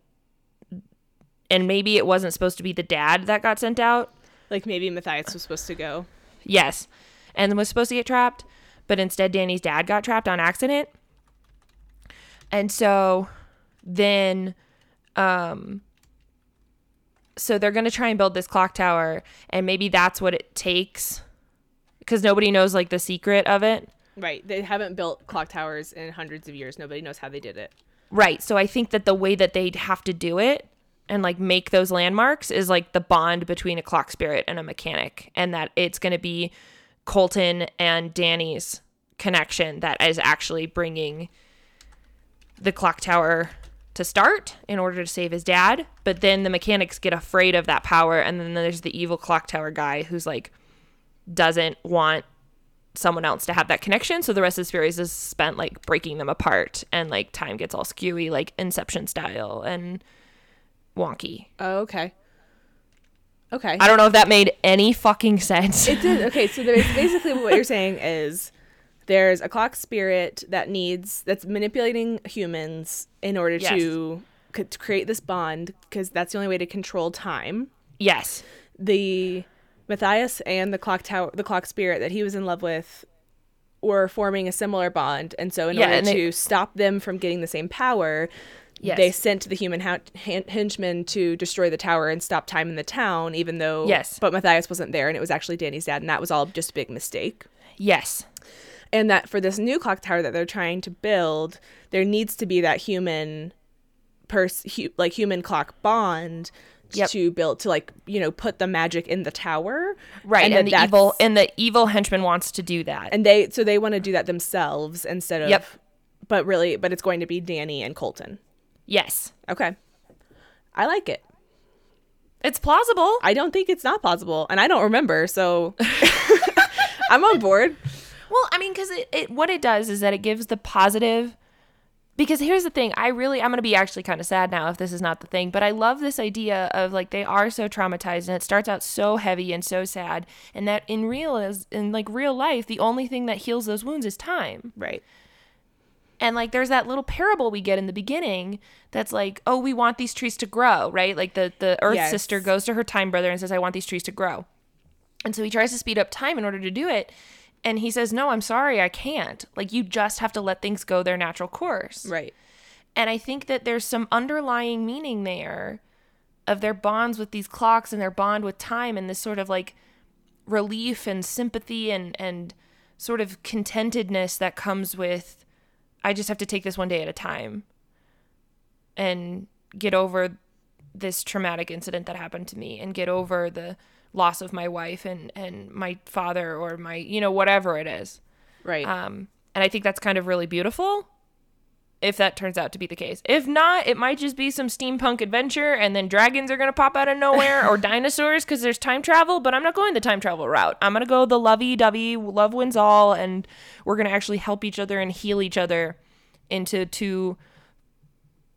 and maybe it wasn't supposed to be the dad that got sent out. Like maybe Matthias was supposed to go. Yes, and was supposed to get trapped, but instead Danny's dad got trapped on accident. And so then, um, so they're gonna try and build this clock tower, and maybe that's what it takes, because nobody knows like the secret of it. Right. They haven't built clock towers in hundreds of years. Nobody knows how they did it. Right. So I think that the way that they'd have to do it and like make those landmarks is like the bond between a clock spirit and a mechanic, and that it's going to be Colton and Danny's connection that is actually bringing the clock tower to start in order to save his dad. But then the mechanics get afraid of that power, and then there's the evil clock tower guy who's like doesn't want someone else to have that connection. So the rest of the series is spent like breaking them apart and like time gets all skewy, like Inception style and wonky. Oh, okay. Okay. I don't know if that made any fucking sense. It did. Okay, so basically what you're saying is there's a clock spirit that needs that's manipulating humans in order Yes. to, c- to create this bond because that's the only way to control time. yes. The Matthias and the clock tower, the clock spirit that he was in love with, were forming a similar bond, and so in Yeah, order and they- to stop them from getting the same power. Yes. They sent the human ha- hen- henchmen to destroy the tower and stop time in the town, even though Yes. but Matthias wasn't there, and it was actually Danny's dad, and that was all just a big mistake Yes. and that for this new clock tower that they're trying to build there needs to be that human pers- hu- like human clock bond Yep. to build to like you know put the magic in the tower Right. And, that the evil and the evil henchman wants to do that. and they so they want to do that themselves instead of Yep. but really but it's going to be danny and colton yes. okay i like it It's plausible. i don't think it's not plausible, and i don't remember so i'm on board Well, I mean, because it, it what it does is that it gives the positive. Because here's the thing, I really I'm gonna be actually kind of sad now if this is not the thing, but I love this idea of like they are so traumatized and it starts out so heavy and so sad, and that in real is in like real life the only thing that heals those wounds is time. right And like there's that little parable we get in the beginning that's like, oh, we want these trees to grow, right? Like the the Earth Yes. sister goes to her time brother and says, I want these trees to grow. And so he tries to speed up time in order to do it. And he says, No, I'm sorry, I can't. Like you just have to let things go their natural course. right And I think that there's some underlying meaning there of their bonds with these clocks and their bond with time and this sort of like relief and sympathy and and sort of contentedness that comes with I just have to take this one day at a time and get over this traumatic incident that happened to me and get over the loss of my wife and and my father or my you know whatever it is. Right. Um, and I think that's kind of really beautiful if that turns out to be the case. If not, it might just be some steampunk adventure and then dragons are going to pop out of nowhere or dinosaurs because there's time travel, but I'm not going the time travel route. I'm going to go the lovey dovey, love wins all, and we're going to actually help each other and heal each other into two.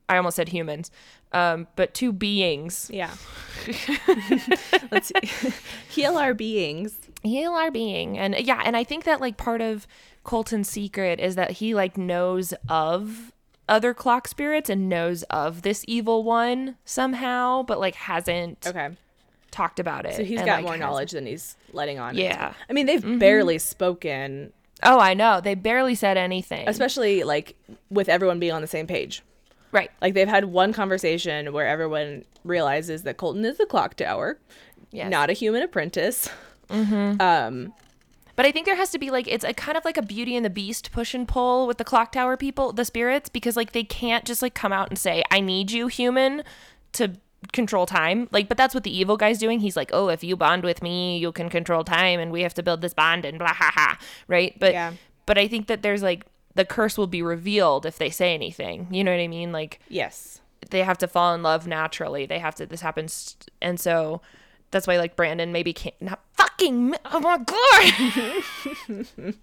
I almost said humans, um, but two beings. Yeah. Let's heal our beings. heal our being and yeah and i think that like part of colton's secret is that he like knows of other clock spirits and knows of this evil one somehow but like hasn't Okay. talked about it So he's got like, more hasn't- knowledge than he's letting on. Yeah. I mean, they've barely spoken, oh i know they barely said anything especially like with everyone being on the same page. Right. Like they've had one conversation where everyone realizes that Colton is the clock tower, Yes. not a human apprentice. Um, But I think there has to be like it's a kind of like a Beauty and the Beast push and pull with the clock tower people, the spirits, because like they can't just like come out and say, "I need you, human," to control time. Like, but that's what the evil guy's doing. He's like, "Oh, if you bond with me, you can control time, and we have to build this bond and blah ha ha." Right? But Yeah. but I think that there's like the curse will be revealed if they say anything. You know what I mean? Like yes. they have to fall in love naturally. They have to. This happens, and so that's why like Brandon maybe can't. Not fucking. Oh my god.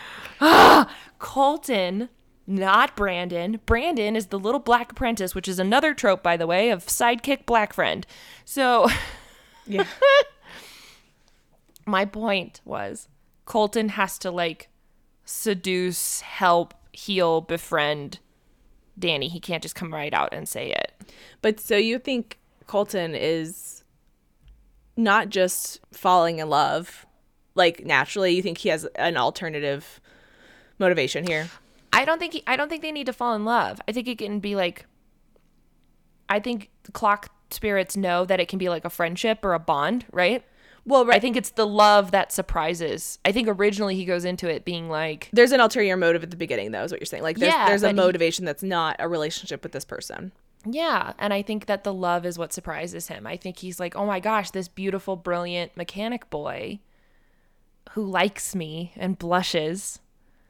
ah, Colton, not Brandon. Brandon is the little black apprentice, which is another trope, by the way, of sidekick black friend. So Yeah. my point was, Colton has to like seduce, help, heal, befriend Danny. He can't just come right out and say it. But so you think Colton is not just falling in love, like naturally, you think he has an alternative motivation here? I don't think he, I don't think they need to fall in love. I think it can be like I think clock spirits know that it can be like a friendship or a bond, right? Well, right. I think it's the love that surprises. I think originally he goes into it being like there's an ulterior motive at the beginning, though, is what you're saying. Like, there's, Yeah, there's a but he- motivation that's not a relationship with this person. Yeah, and I think that the love is what surprises him. I think he's like, "Oh my gosh, this beautiful, brilliant mechanic boy who likes me and blushes."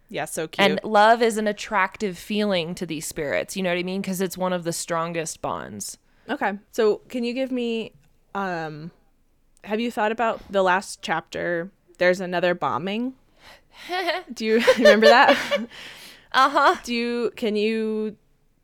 Yeah, so cute. And love is an attractive feeling to these spirits. You know what I mean? Because it's one of the strongest bonds. okay, so can you give me, um, have you thought about the last chapter? There's another bombing. Do you remember that? Uh huh. Do you can you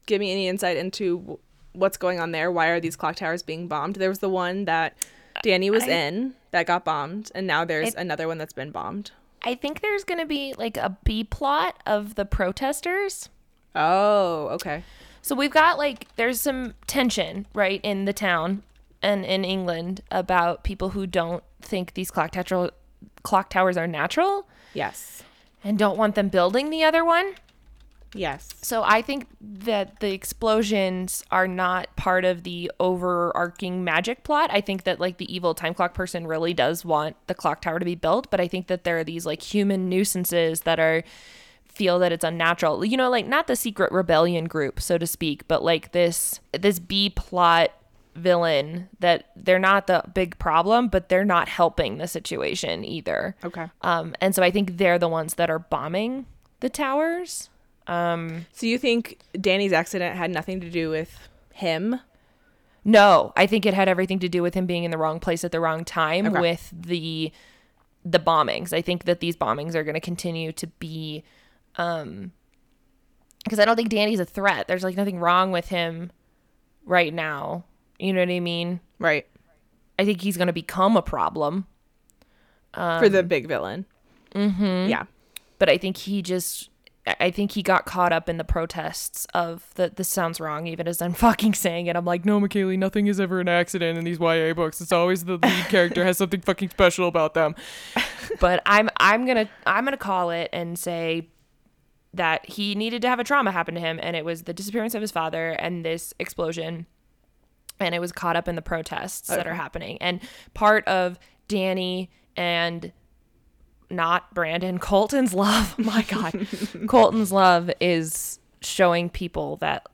give me any insight into what's going on there? Why are these clock towers being bombed? There was the one that Danny was I- in that got bombed, and now there's I- another one that's been bombed. I think there's going to be like a B plot of the protesters. Oh, okay. So we've got like there's some tension right in the town and in England about people who don't think these clock tower clock towers are natural Yes. and don't want them building the other one. Yes. So I think that the explosions are not part of the overarching magic plot. I think that like the evil time clock person really does want the clock tower to be built, but I think that there are these like human nuisances that are feel that it's unnatural. You know, like not the secret rebellion group, so to speak, but like this this B plot villain that they're not the big problem, but they're not helping the situation either. Okay. Um, and so I think they're the ones that are bombing the towers. Um, So you think Danny's accident had nothing to do with him? No, I think it had everything to do with him being in the wrong place at the wrong time Okay. with the the bombings. I think that these bombings are going to continue to be um because I don't think Danny's a threat. There's like nothing wrong with him right now. You know what I mean? Right. I think he's going to become a problem, For the big villain. Mm-hmm. Yeah. but I think he just I- think he got caught up in the protests of the this sounds wrong even as I'm fucking saying it. I'm like, no, McKaylee, nothing is ever an accident in these YA books. It's always the lead character has something fucking special about them. But I'm I'm gonna I'm gonna call it and say that he needed to have a trauma happen to him and it was the disappearance of his father and this explosion and it was caught up in the protests that are happening and part of danny and not brandon colton's love my god colton's love is showing people that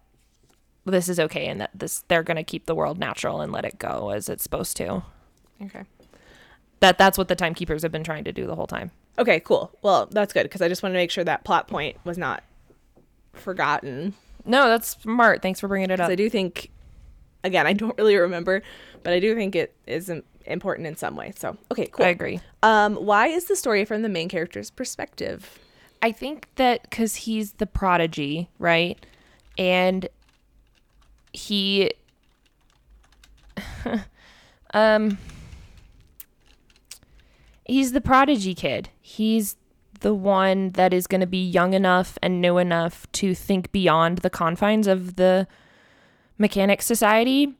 this is okay and that this they're going to keep the world natural and let it go as it's supposed to Okay. that that's what the timekeepers have been trying to do the whole time Okay, cool. Well, that's good because I just wanted to make sure that plot point was not forgotten. no that's smart thanks for bringing it up I do think, again, I don't really remember, but I do think it is im- important in some way. So, okay, cool. i agree Um, why is the story from the main character's perspective? I think that because he's the prodigy, right? And he, um, he's the prodigy kid. He's the one that is going to be young enough and new enough to think beyond the confines of the mechanic society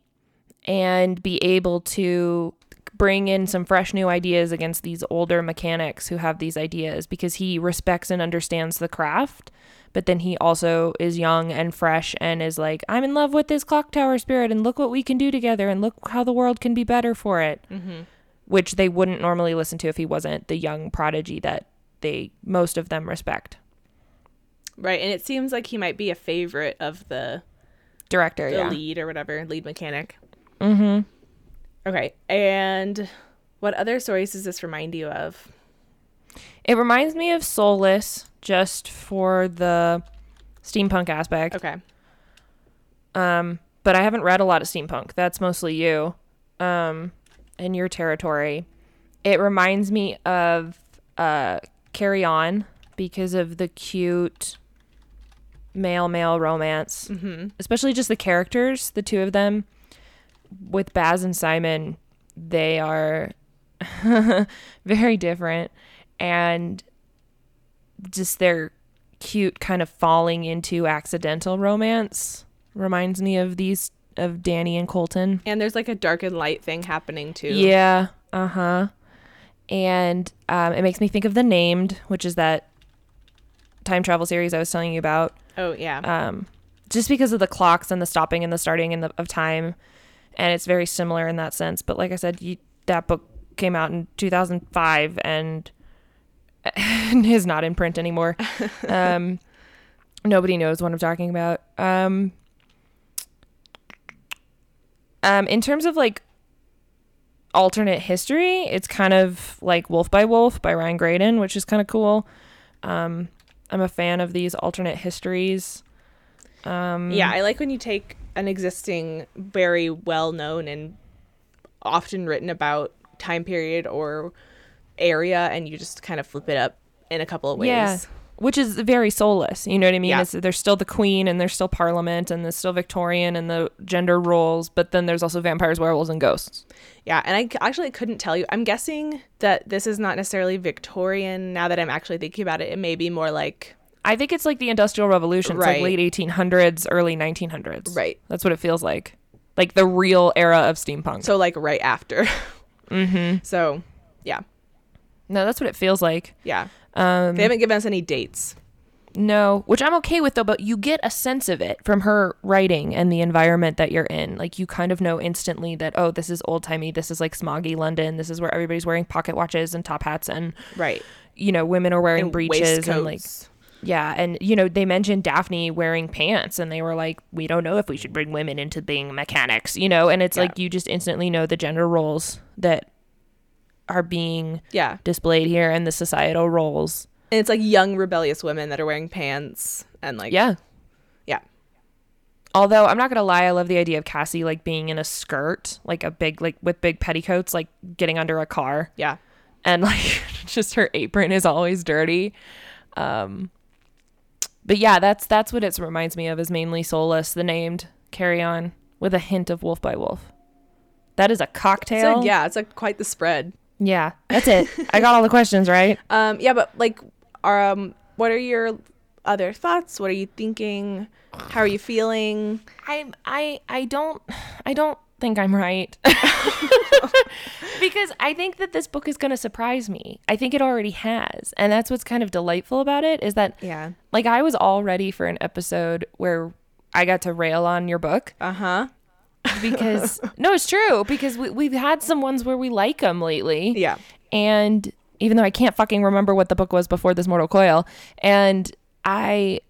and be able to bring in some fresh new ideas against these older mechanics who have these ideas because he respects and understands the craft but then he also is young and fresh and is like i'm in love with this clock tower spirit and look what we can do together and look how the world can be better for it Mm-hmm. which they wouldn't normally listen to if he wasn't the young prodigy that they most of them respect Right, and it seems like he might be a favorite of the, director the yeah lead or whatever, lead mechanic. mm-hmm Okay, and what other stories does this remind you of? it reminds me of soulless just for the steampunk aspect Okay. Um, but I haven't read a lot of steampunk. That's mostly you, um, in your territory. It reminds me of uh, Carry On because of the cute male male romance, Mm-hmm. especially just the characters, the two of them. With Baz and Simon, they are very different, and just their cute kind of falling into accidental romance reminds me of these of Danny and Colton. And there's like a dark and light thing happening too. Yeah, uh huh. And um, it makes me think of the Named, which is that time travel series I was telling you about. Oh yeah. Um, just because of the clocks and the stopping and the starting and the, of time, and it's very similar in that sense. But like I said, you, that book came out in 2005 and is not in print anymore. um, nobody knows what I'm talking about. Um, um, in terms of like alternate history, it's kind of like Wolf by Wolf by Ryan Graudin, which is kind of cool. Um, I'm a fan of these alternate histories. Um, yeah, I like when you take an existing, very well known and often written about time period or area and you just kind of flip it up in a couple of ways. Yeah. which is very soulless. You know what I mean? Yeah. It's, there's still the queen and there's still parliament and there's still Victorian and the gender roles, but then there's also vampires, werewolves, and ghosts. Yeah, and I actually couldn't tell you. I'm guessing that this is not necessarily Victorian. Now that I'm actually thinking about it, it may be more like I think it's like the Industrial Revolution. It's Right. like late 1800s, early 1900s. right. That's what it feels like. Like the real era of steampunk. So like right after. mm-hmm. so yeah, No, that's what it feels like. yeah. Um, They haven't given us any dates. No, which I'm okay with though, but you get a sense of it from her writing and the environment that you're in. Like you kind of know instantly that oh, this is old timey. This is like smoggy London. This is where everybody's wearing pocket watches and top hats, and Right. you know women are wearing And breeches and like. Yeah, and you know they mentioned Daphne wearing pants, and they were like, we don't know if we should bring women into being mechanics, you know, and it's Yeah. like you just instantly know the gender roles that are being yeah. displayed here and the societal roles. And it's like young rebellious women that are wearing pants and like Yeah. Yeah. Although I'm not gonna lie, I love the idea of Cassie like being in a skirt, like a big like with big petticoats, like getting under a car, Yeah. and like just her apron is always dirty. Um, but yeah, that's that's what it reminds me of is mainly Soulless, the named Carry On, with a hint of Wolf by Wolf. That is a cocktail. So yeah, it's like quite the spread. yeah, that's it. I got all the questions right. Um yeah, but like um what are your other thoughts? What are you thinking? How are you feeling? I'm I I don't I don't think I'm right. because I think that this book is going to surprise me. I think it already has. And that's what's kind of delightful about it is that Yeah. like I was all ready for an episode where I got to rail on your book Uh-huh. because no, it's true because we we've had some ones where we like them lately. Yeah. And even though I can't fucking remember what the book was before this mortal coil and I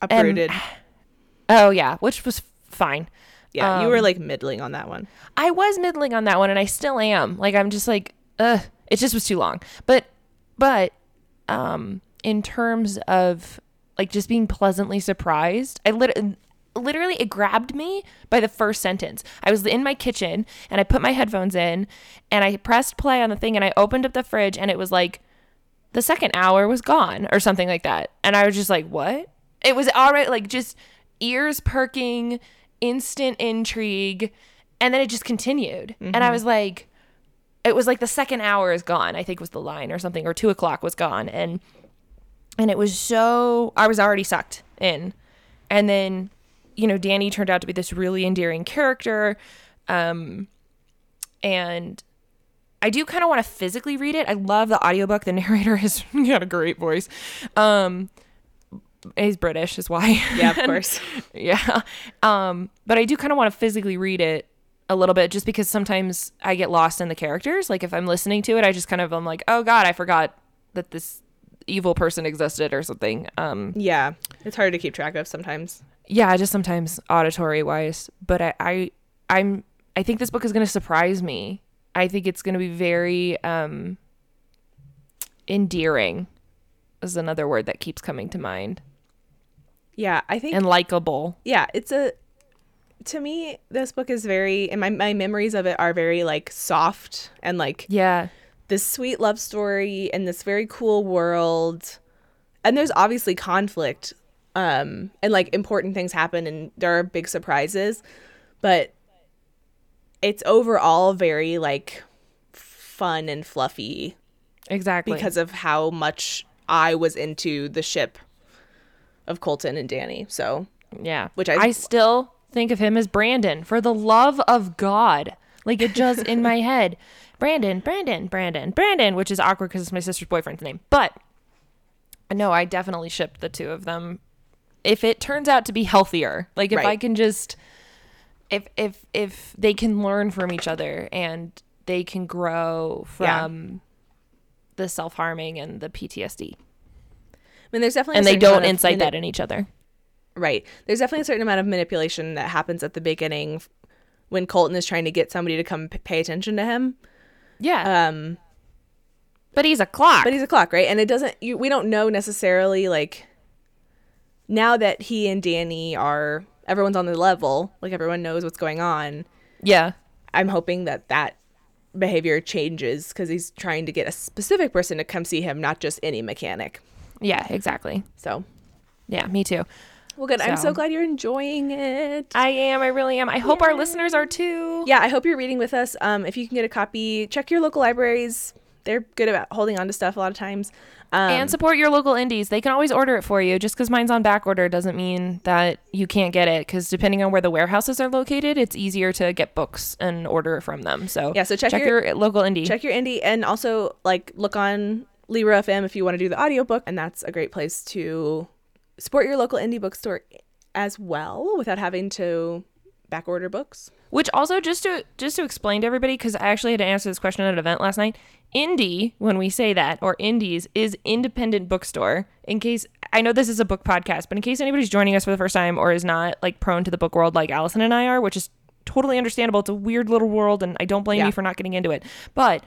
Uprooted. oh yeah, which was fine. Yeah, you were um, like middling on that one. I was middling on that one and I still am. Like I'm just like, ugh, it just was too long. But but um in terms of like just being pleasantly surprised, I lit- literally it grabbed me by the first sentence. I was in my kitchen and I put my headphones in and I pressed play on the thing and I opened up the fridge and it was like the second hour was gone or something like that. And I was just like, what? It was already like just ears perking, instant intrigue. And then it just continued. And I was like, it was like the second hour is gone, I think was the line or something, or two o'clock was gone. And and it was so I was already sucked in. And then, you know, Danny turned out to be this really endearing character. Um and I do kind of want to physically read it. I love the audiobook. The narrator has got a great voice. Um, he's British, is why. Yeah, of course. yeah. Um, but I do kind of want to physically read it a little bit just because sometimes I get lost in the characters. Like if I'm listening to it, I just kind of I'm like, oh God, I forgot that this evil person existed or something. Um, yeah, it's hard to keep track of sometimes. yeah, just sometimes auditory wise. But I, I I'm I think this book is gonna surprise me. I think it's gonna be very um endearing is another word that keeps coming to mind. Yeah, I think And likable. yeah, it's a to me this book is very and my my memories of it are very like soft and like Yeah. this sweet love story in this very cool world. And there's obviously conflict um and like important things happen and there are big surprises, but it's overall very like fun and fluffy Exactly. because of how much I was into the ship of Colton and Danny. So, Yeah. Which I- I still think of him as Brandon for the love of God. Like it just in my head. Brandon, Brandon, Brandon, Brandon, which is awkward because it's my sister's boyfriend's name. But no, I definitely shipped the two of them. If it turns out to be healthier, like if I can just if if if they can learn from each other and they can grow Yeah. from the self harming and the PTSD. Mean, there's definitely And they don't incite mani- that in each other. Right. There's definitely a certain amount of manipulation that happens at the beginning when Colton is trying to get somebody to come p- pay attention to him. Yeah. Um, but he's a clock. but he's a clock, right? And it doesn't. You, we don't know necessarily like now that he and Danny are everyone's on the level, like everyone knows what's going on. yeah. I'm hoping that that behavior changes because he's trying to get a specific person to come see him, not just any mechanic. Yeah, exactly. So, Yeah, me too. well, good. I'm so So- glad you're enjoying it. I am. I really am. I hope our listeners are too. yeah, I hope you're reading with us. Um, if you can get a copy, check your local libraries. They're good about holding on to stuff a lot of times. Um, and support your local indies. They can always order it for you. Just because mine's on back order doesn't mean that you can't get it. Because depending on where the warehouses are located, it's easier to get books and order from them. So Yeah, so check your, your- local indie. check your indie and also like look on Libro FM if you want to do the audiobook, and that's a great place to support your local indie bookstore as well without having to back order books. Which also just to just to explain to everybody, because I actually had to answer this question at an event last night. Indie, when we say that, or indies, is independent bookstore. In case I know this is a book podcast, but in case anybody's joining us for the first time or is not like prone to the book world like Allison and I are, which is totally understandable. It's a weird little world, and I don't blame Yeah. you for not getting into it. But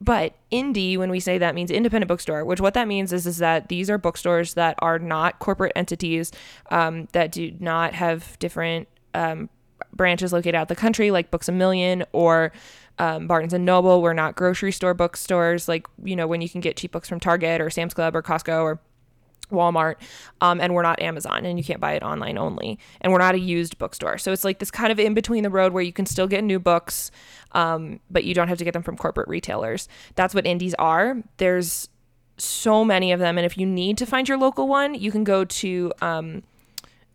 but indie, when we say that, means independent bookstore. Which what that means is is that these are bookstores that are not corporate entities um, that do not have different um, branches located out the country, like Books a Million or um, Barnes and Noble. We're not grocery store bookstores, like you know when you can get cheap books from Target or Sam's Club or Costco or Walmart, um, and we're not Amazon, and you can't buy it online only, and we're not a used bookstore. So it's like this kind of in between the road where you can still get new books, um, but you don't have to get them from corporate retailers. That's what indies are. There's so many of them, and if you need to find your local one, you can go to um,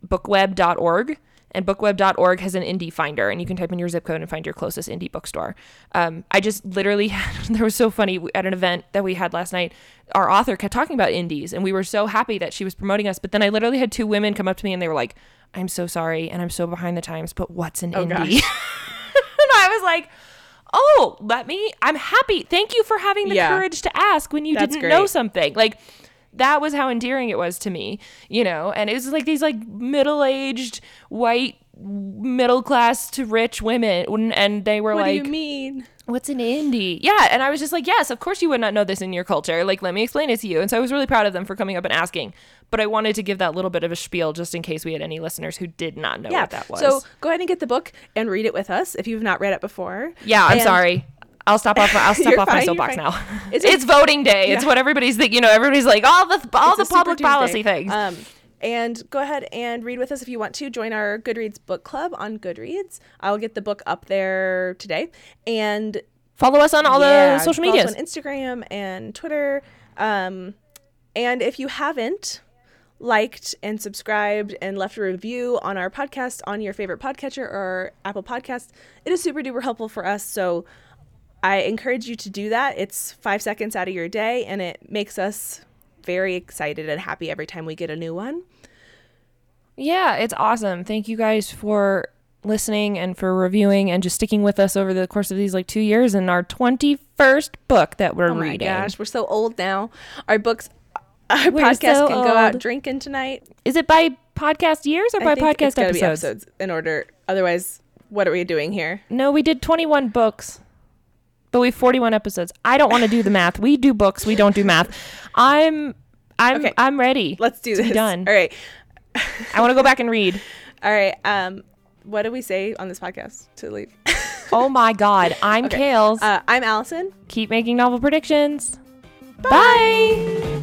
bookweb.org and bookweb.org has an indie finder and you can type in your zip code and find your closest indie bookstore. Um, i just literally had there was so funny at an event that we had last night our author kept talking about indies and we were so happy that she was promoting us but then i literally had two women come up to me and they were like i'm so sorry and i'm so behind the times but what's an indie? and i was like oh let me i'm happy. Thank you for having the Yeah. courage to ask when you That's didn't know something. Like that was how endearing it was to me, you know. And it was like these like middle-aged white middle class to rich women and they were What like What do you mean? what's an indie yeah and i was just like yes of course you would not know this in your culture like let me explain it to you and so i was really proud of them for coming up and asking but i wanted to give that little bit of a spiel just in case we had any listeners who did not know Yeah. what that was So go ahead and get the book and read it with us if you've not read it before. yeah i'm And- sorry I'll stop off. I'll step off my fine, you're soapbox now. It's It's, voting day. It's what everybody's thinking. You know, everybody's like all the all It's the public policy things. Um, and go ahead and read with us if you want to. Join our Goodreads book club on Goodreads. I'll get the book up there today. And Follow us on all yeah, the social media, on Instagram and Twitter. Um, and if you haven't liked and subscribed and left a review on our podcast on your favorite podcatcher or Apple Podcast, it is super duper helpful for us. So I encourage you to do that. It's five seconds out of your day, and it makes us very excited and happy every time we get a new one. Yeah, it's awesome. Thank you guys for listening and for reviewing and just sticking with us over the course of these like two years and our 21st book that we're reading. Oh my reading. gosh, we're so old now. Our books, our We're podcast so can go out drinking tonight. Is it by podcast years or by I think podcast it's episodes? episodes in order. Otherwise, what are we doing here? No, we did 21 books, but we have 41 episodes. I don't want to do the math. We do books, we don't do math. I'm I'm Okay. I'm ready. Let's do this. done. All right. I want to go back and read. All right. Um, what do we say on this podcast to leave? Oh my god, I'm Okay. Kales. Uh, I'm Allison. Keep making novel predictions. Bye.